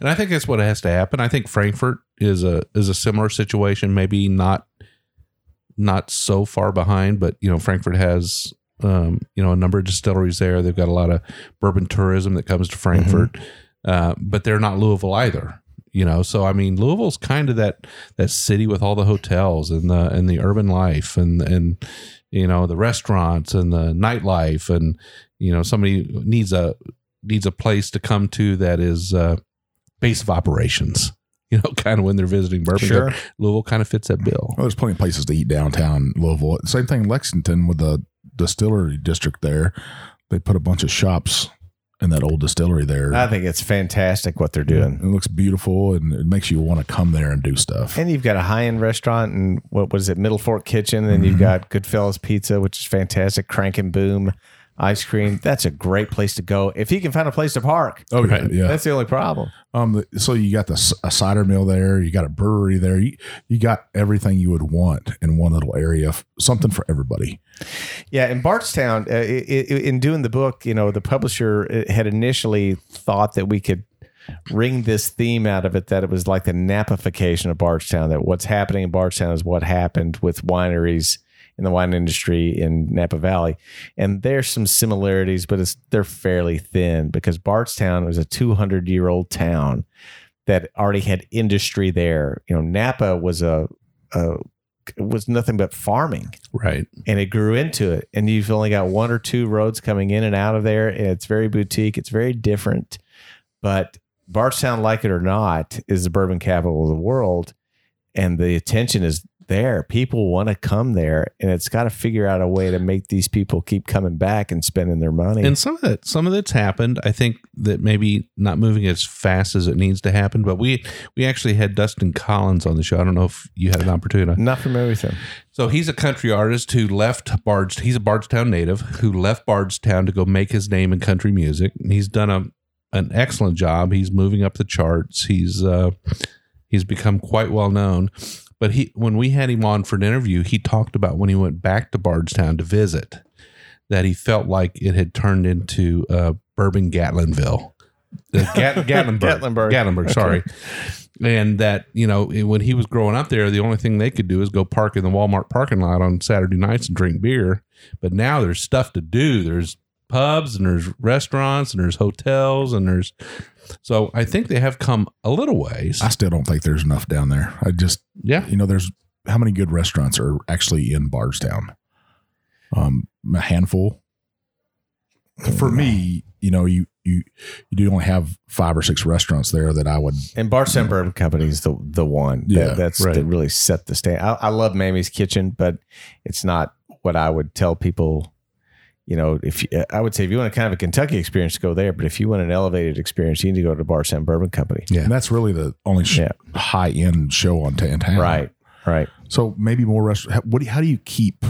Speaker 4: And I think that's what has to happen. I think Frankfort is a is a similar situation, maybe not not so far behind, but you know, Frankfort has um, you know, a number of distilleries there. They've got a lot of bourbon tourism that comes to Frankfort. Uh, but they're not Louisville either. You know, so I mean Louisville's kind of that that city with all the hotels and the and the urban life and and you know the restaurants and the nightlife and you know somebody needs a needs a place to come to that is uh, base of operations. You know, kind of when they're visiting Bourbon.
Speaker 2: Sure.
Speaker 4: Louisville kind of fits that bill.
Speaker 1: Well, there's plenty of places to eat downtown Louisville. Same thing in Lexington with the distillery district there. They put a bunch of shops in that old distillery there.
Speaker 2: I think it's fantastic what they're doing.
Speaker 1: It looks beautiful and it makes you want to come there and do stuff.
Speaker 2: And you've got a high end restaurant and what was it, Middle Fork Kitchen, and you've
Speaker 1: Mhm.
Speaker 2: got Goodfellas Pizza, which is fantastic. Crank and Boom ice cream. That's a great place to go if he can find a place to park.
Speaker 1: Oh yeah, yeah.
Speaker 2: That's the only problem.
Speaker 1: Um, so you got the c- a cider mill there. You got a brewery there. You, you got everything you would want in one little area. Something for everybody.
Speaker 2: Yeah, in Bardstown, uh, i- i- in doing the book, you know, the publisher uh, had initially thought that we could wring this theme out of it that it was like the Napification of Bardstown, that what's happening in Bardstown is what happened with wineries in the wine industry in Napa Valley. And there's some similarities, but it's they're fairly thin because Bardstown was a 200 year old town that already had industry there. You know, Napa was a, a was nothing but farming
Speaker 4: Right.
Speaker 2: and it grew into it. And you've only got one or two roads coming in and out of there. And it's very boutique. It's very different. But Bardstown, like it or not, is the bourbon capital of the world. And the attention is there. People want to come there. And it's got to figure out a way to make these people keep coming back and spending their money.
Speaker 4: And some of that, some of that's happened. I think that maybe not moving as fast as it needs to happen. But we we actually had Dustin Collins on the show. I don't know if you had an opportunity.
Speaker 2: not familiar with them.
Speaker 4: So he's a country artist who left Bardstown. He's a Bardstown native who left Bardstown to go make his name in country music. He's done a an excellent job. He's moving up the charts. He's uh, he's become quite well known. But he when we had him on for an interview, he talked about when he went back to Bardstown to visit that he felt like it had turned into uh, Bourbon Gatlinville. Uh, Gat- Gatlinburg.
Speaker 2: Gatlinburg.
Speaker 4: Gatlinburg,
Speaker 2: Okay.
Speaker 4: sorry. And that, you know, when he was growing up there, the only thing they could do is go park in the Walmart parking lot on Saturday nights and drink beer. But now there's stuff to do. There's pubs and there's restaurants and there's hotels and there's so I think they have come a little ways.
Speaker 1: I still don't think there's enough down there. I just,
Speaker 4: Yeah.
Speaker 1: you know, there's how many good restaurants are actually in Bardstown? Um, a handful. For me, you know, you you you do only have five or six restaurants there that I would.
Speaker 2: And Bardstown Bourbon Company is the the one that,
Speaker 1: Yeah,
Speaker 2: that's
Speaker 4: right.
Speaker 2: that really set the stand. I, I love Mammy's Kitchen, but it's not what I would tell people. You know, if you, I would say if you want a kind of a Kentucky experience, go there. But if you want an elevated experience, you need to go to Bardstown Bourbon Company.
Speaker 4: Yeah.
Speaker 1: And that's really the only sh-
Speaker 2: Yeah.
Speaker 1: high end show on town.
Speaker 2: Right, right.
Speaker 1: So maybe more restaurants. What? Do you, how do you keep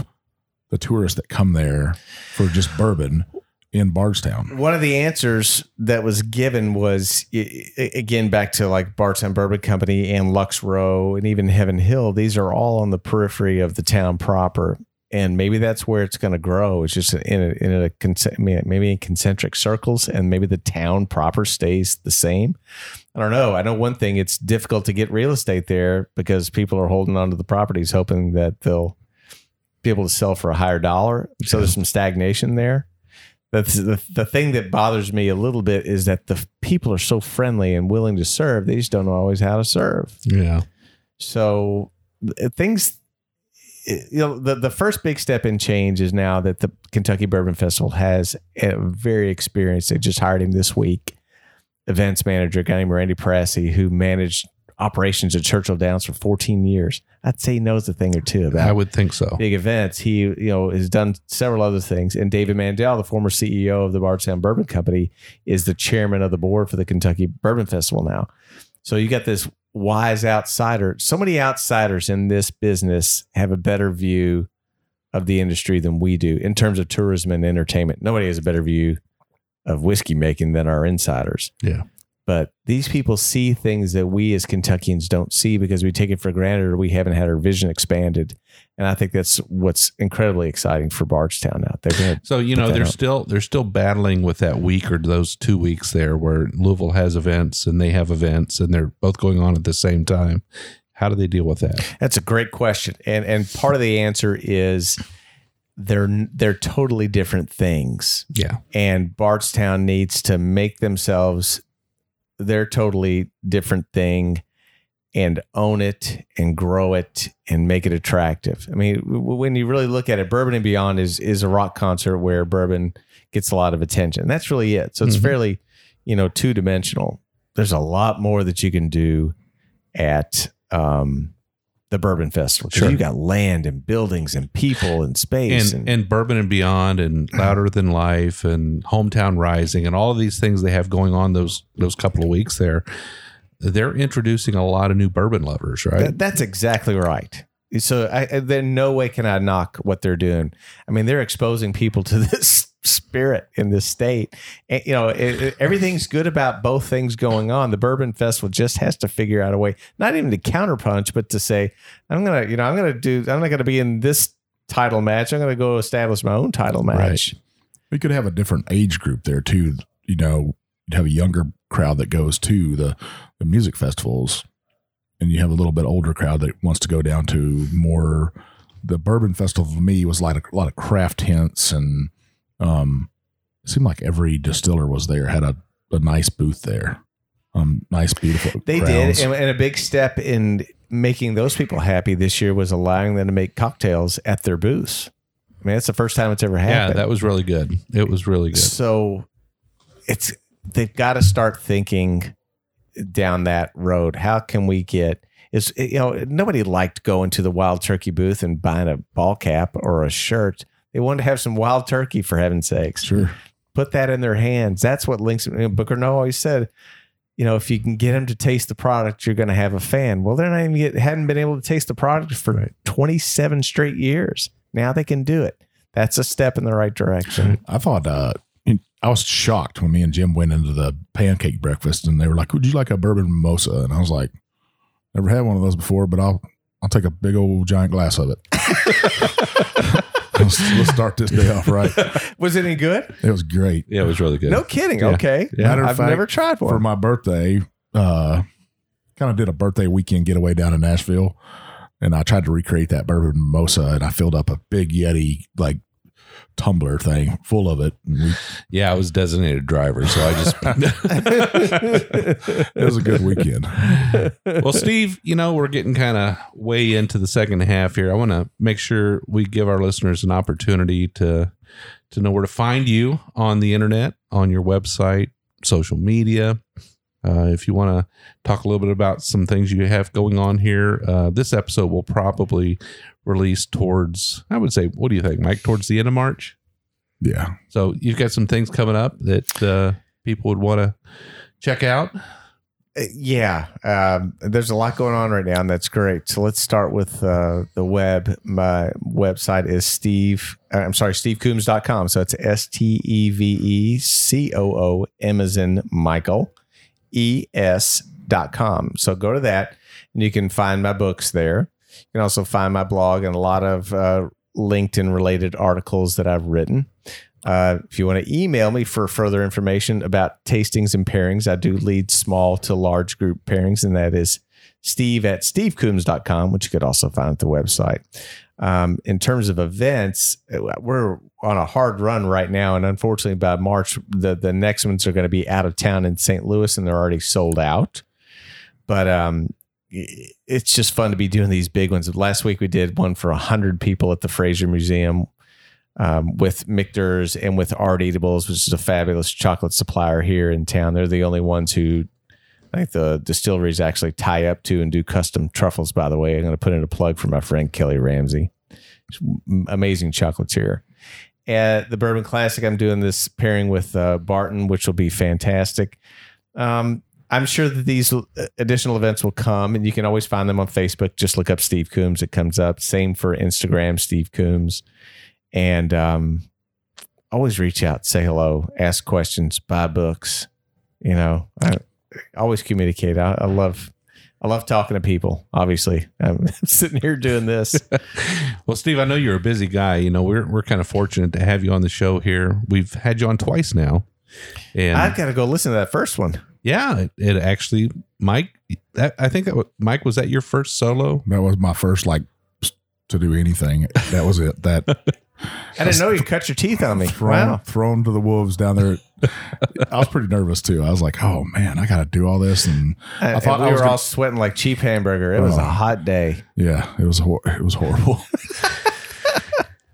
Speaker 1: the tourists that come there for just bourbon in Bardstown?
Speaker 2: One of the answers that was given was again back to like Bardstown Bourbon Company and Lux Row and even Heaven Hill. These are all on the periphery of the town proper, and maybe that's where it's going to grow. It's just in a, in a maybe in concentric circles, and maybe the town proper stays the same. I don't know. I know one thing: it's difficult to get real estate there because people are holding onto the properties, hoping that they'll be able to sell for a higher dollar. So there's some stagnation there. That's the, the thing that bothers me a little bit is that the people are so friendly and willing to serve. They just don't know always how to serve.
Speaker 4: Yeah.
Speaker 2: So th- things, you know, the, the first big step in change is now that the Kentucky Bourbon Festival has a very experienced, they just hired him this week, events manager, a guy named Randy Pressey, who managed operations at Churchill Downs for 14 years. I'd say he knows a thing or two about
Speaker 4: I would think so.
Speaker 2: big events. He, you know, has done several other things. And David Mandell, the former CEO of the Bardstown Bourbon Company, is the chairman of the board for the Kentucky Bourbon Festival now. So you got this wise outsider. So many outsiders in this business have a better view of the industry than we do in terms of tourism and entertainment. Nobody has a better view of whiskey making than our insiders.
Speaker 4: Yeah.
Speaker 2: But these people see things that we as Kentuckians don't see because we take it for granted or we haven't had our vision expanded. And I think that's what's incredibly exciting for Bardstown out there.
Speaker 4: So you know they're
Speaker 2: out.
Speaker 4: still they're still battling with that week or those two weeks there where Louisville has events and they have events and they're both going on at the same time. How do they deal with that?
Speaker 2: That's a great question, and and part of the answer is they're they're totally different things,
Speaker 4: Yeah,
Speaker 2: and Bardstown needs to make themselves their totally different thing and own it and grow it and make it attractive. I mean, when you really look at it, Bourbon and Beyond is is a rock concert where bourbon gets a lot of attention. That's really it. So it's
Speaker 4: Mhm.
Speaker 2: fairly, you know, two dimensional. There's a lot more that you can do at um, the Bourbon Festival.
Speaker 4: Sure.
Speaker 2: You got land and buildings and people and space
Speaker 4: and and Bourbon and Beyond and Louder Than Life and Hometown Rising and all of these things they have going on those those couple of weeks there. They're introducing a lot of new bourbon lovers, right?
Speaker 2: That- that's exactly right. So I, I- then no way can I knock what they're doing. I mean, they're exposing people to this spirit in this state. And, you know, it, it- everything's good about both things going on. The Bourbon Festival just has to figure out a way, not even to counterpunch, but to say, I'm gonna, you know, I'm gonna do. I'm not gonna be in this title match. I'm gonna go establish my own title match.
Speaker 1: We could have a different age group there too. You know, you'd have a younger crowd that goes to the, the music festivals, and you have a little bit older crowd that wants to go down to more. The bourbon festival for me was like a, lot of craft hints, and um, it seemed like every distiller was there had a, a nice booth there. Um, nice, beautiful.
Speaker 2: They
Speaker 1: grounds.
Speaker 2: did, and, and a big step in making those people happy this year was allowing them to make cocktails at their booths. I mean, it's the first time it's ever happened.
Speaker 4: yeah,
Speaker 2: happened.
Speaker 4: that was really good. It was really good.
Speaker 2: So it's they've got to start thinking down that road. How can we get is you know nobody liked going to the wild turkey booth and buying a ball cap or a shirt. They wanted to have some wild turkey for heaven's sakes.
Speaker 1: Sure.
Speaker 2: Put that in their hands. That's what links. you know, Booker Noe always said. You know, if you can get them to taste the product, you're going to have a fan. Well, they're not even get, hadn't been able to taste the product for 27 straight years. Now they can do it. That's a step in the right direction.
Speaker 1: I thought uh, I was shocked when me and Jim went into the pancake breakfast, and they were like, "Would you like a bourbon mimosa?" And I was like, "Never had one of those before, but I'll I'll take a big old giant glass of it." let's, let's start this day off right.
Speaker 2: Was it any good?
Speaker 1: It was great.
Speaker 4: Yeah, it was really good.
Speaker 2: No kidding.
Speaker 4: Yeah.
Speaker 2: Okay.
Speaker 4: Yeah.
Speaker 1: Matter of
Speaker 2: I've
Speaker 1: fact,
Speaker 2: never tried one.
Speaker 1: For my birthday, uh, kind of did a birthday weekend getaway down in Nashville, and I tried to recreate that bourbon mimosa, and I filled up a big Yeti like tumbler thing full of it. And we,
Speaker 4: Yeah, I was designated driver, so I just
Speaker 1: it was a good weekend.
Speaker 4: well, Steve, you know, we're getting kind of way into the second half here. I want to make sure we give our listeners an opportunity to to know where to find you on the internet, on your website, social media. Uh, if you want to talk a little bit about some things you have going on here, uh, this episode will probably release towards, I would say, what do you think, Mike? Towards the end of March.
Speaker 1: Yeah.
Speaker 4: So you've got some things coming up that uh, people would want to check out.
Speaker 2: Uh, yeah. Um, there's a lot going on right now, and that's great. So let's start with uh, the web. My website is Steve, uh, I'm sorry, stevecoomes.com. So it's S T E V E C O O, M as in Michael, E S dot com. So go to that, and you can find my books there. You can also find my blog and a lot of uh, LinkedIn related articles that I've written. Uh, if you want to email me for further information about tastings and pairings, I do lead small to large group pairings, and that is steve at stevecoomes.com, which you could also find at the website. Um, in terms of events, we're on a hard run right now, and unfortunately, by March, the the next ones are going to be out of town in St. Louis, and they're already sold out. But um, it's just fun to be doing these big ones. Last week we did one for hundred people at the Frazier Museum um, with Michter's and with Art Eatables, which is a fabulous chocolate supplier here in town. They're the only ones who I think the distilleries actually tie up to and do custom truffles. By the way, I'm going to put in a plug for my friend Kelly Ramsey. Amazing chocolatier. At the Bourbon Classic, I'm doing this pairing with uh, Barton, which will be fantastic. Um, I'm sure that these additional events will come, and you can always find them on Facebook. Just look up Steve Coomes; it comes up. Same for Instagram, Steve Coomes, and um, always reach out, say hello, ask questions, buy books. You know, I, always communicate. I, I love I love talking to people. Obviously, I'm sitting here doing this.
Speaker 4: Well, Steve, I know you're a busy guy. You know, we're we're kind of fortunate to have you on the show here. We've had you on twice now, and
Speaker 2: I've got to go listen to that first one.
Speaker 4: Yeah, it, it actually, Mike. That, I think that was, Mike was that your first solo.
Speaker 1: That was my first like to do anything. That was it. That
Speaker 2: I didn't know you cut your teeth on me.
Speaker 1: thrown
Speaker 2: Wow.
Speaker 1: thrown to the wolves down there. I was pretty nervous too. I was like, oh man, I got to do all this, and
Speaker 2: I,
Speaker 1: I thought
Speaker 2: and we
Speaker 1: I was
Speaker 2: were
Speaker 1: gonna-
Speaker 2: all sweating like cheap hamburger. It was a
Speaker 1: Oh.
Speaker 2: hot day.
Speaker 1: yeah, it was hor- it was horrible.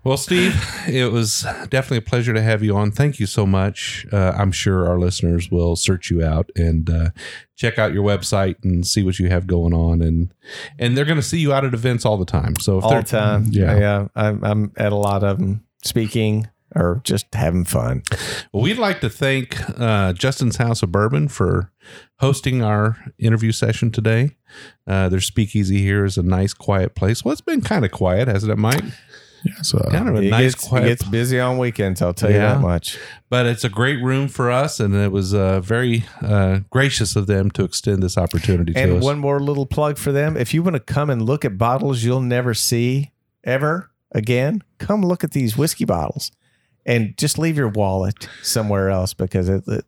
Speaker 4: Well, Steve, it was definitely a pleasure to have you on. Thank you so much. Uh, I'm sure our listeners will search you out and uh, check out your website and see what you have going on, and and they're going to see you out at events all the time. So if
Speaker 2: All the time.
Speaker 1: Yeah.
Speaker 2: yeah. I'm, I'm at a lot of them speaking or just having fun.
Speaker 4: Well, we'd like to thank uh, Justin's House of Bourbon for hosting our interview session today. Uh, their speakeasy here is a nice, quiet place. Well, it's been kind of quiet, hasn't it, Mike?
Speaker 1: Yeah, so
Speaker 4: Kind of a
Speaker 2: It
Speaker 4: nice,
Speaker 2: gets,
Speaker 4: quiet,
Speaker 2: gets busy on weekends. I'll tell you that much.
Speaker 4: but it's a great room for us, and it was uh, very uh, gracious of them to extend this opportunity to
Speaker 2: And
Speaker 4: us.
Speaker 2: one more little plug for them. If you want to come and look at bottles you'll never see ever again, come look at these whiskey bottles and just leave your wallet somewhere else because it, it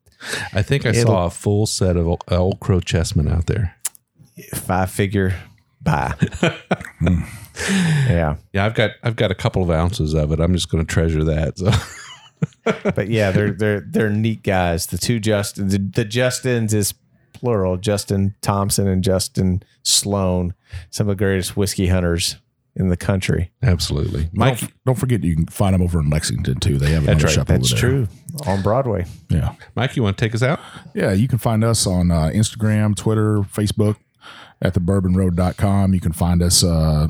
Speaker 4: I think I saw a full set of Old, Old Crow Chessmen out there.
Speaker 2: five figure buy. yeah.
Speaker 4: Yeah, I've got I've got a couple of ounces of it. I'm just going to treasure that. So.
Speaker 2: But yeah, they're they're they're neat guys. The two Justin the, the Justins is plural, Justin Thompson and Justin Sloan, some of the greatest whiskey hunters in the country.
Speaker 4: Absolutely, Mike.
Speaker 1: don't, don't forget you can find them over in Lexington too. They have another
Speaker 4: right.
Speaker 1: shop
Speaker 2: That's
Speaker 1: over there.
Speaker 2: That's true. On Broadway.
Speaker 1: Yeah,
Speaker 4: Mike, you want to take us out?
Speaker 1: yeah. You can find us on uh, Instagram, Twitter, Facebook at thebourbonroad.com. You can find us. Uh,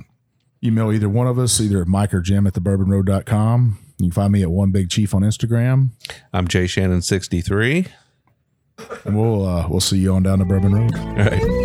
Speaker 1: email either one of us, either Mike or Jim at thebourbonroad.com. You can find me at One Big Chief on Instagram,
Speaker 4: I'm Jay Shannon, 63.
Speaker 1: and we'll uh, we'll see you on down the Bourbon Road.
Speaker 4: All right.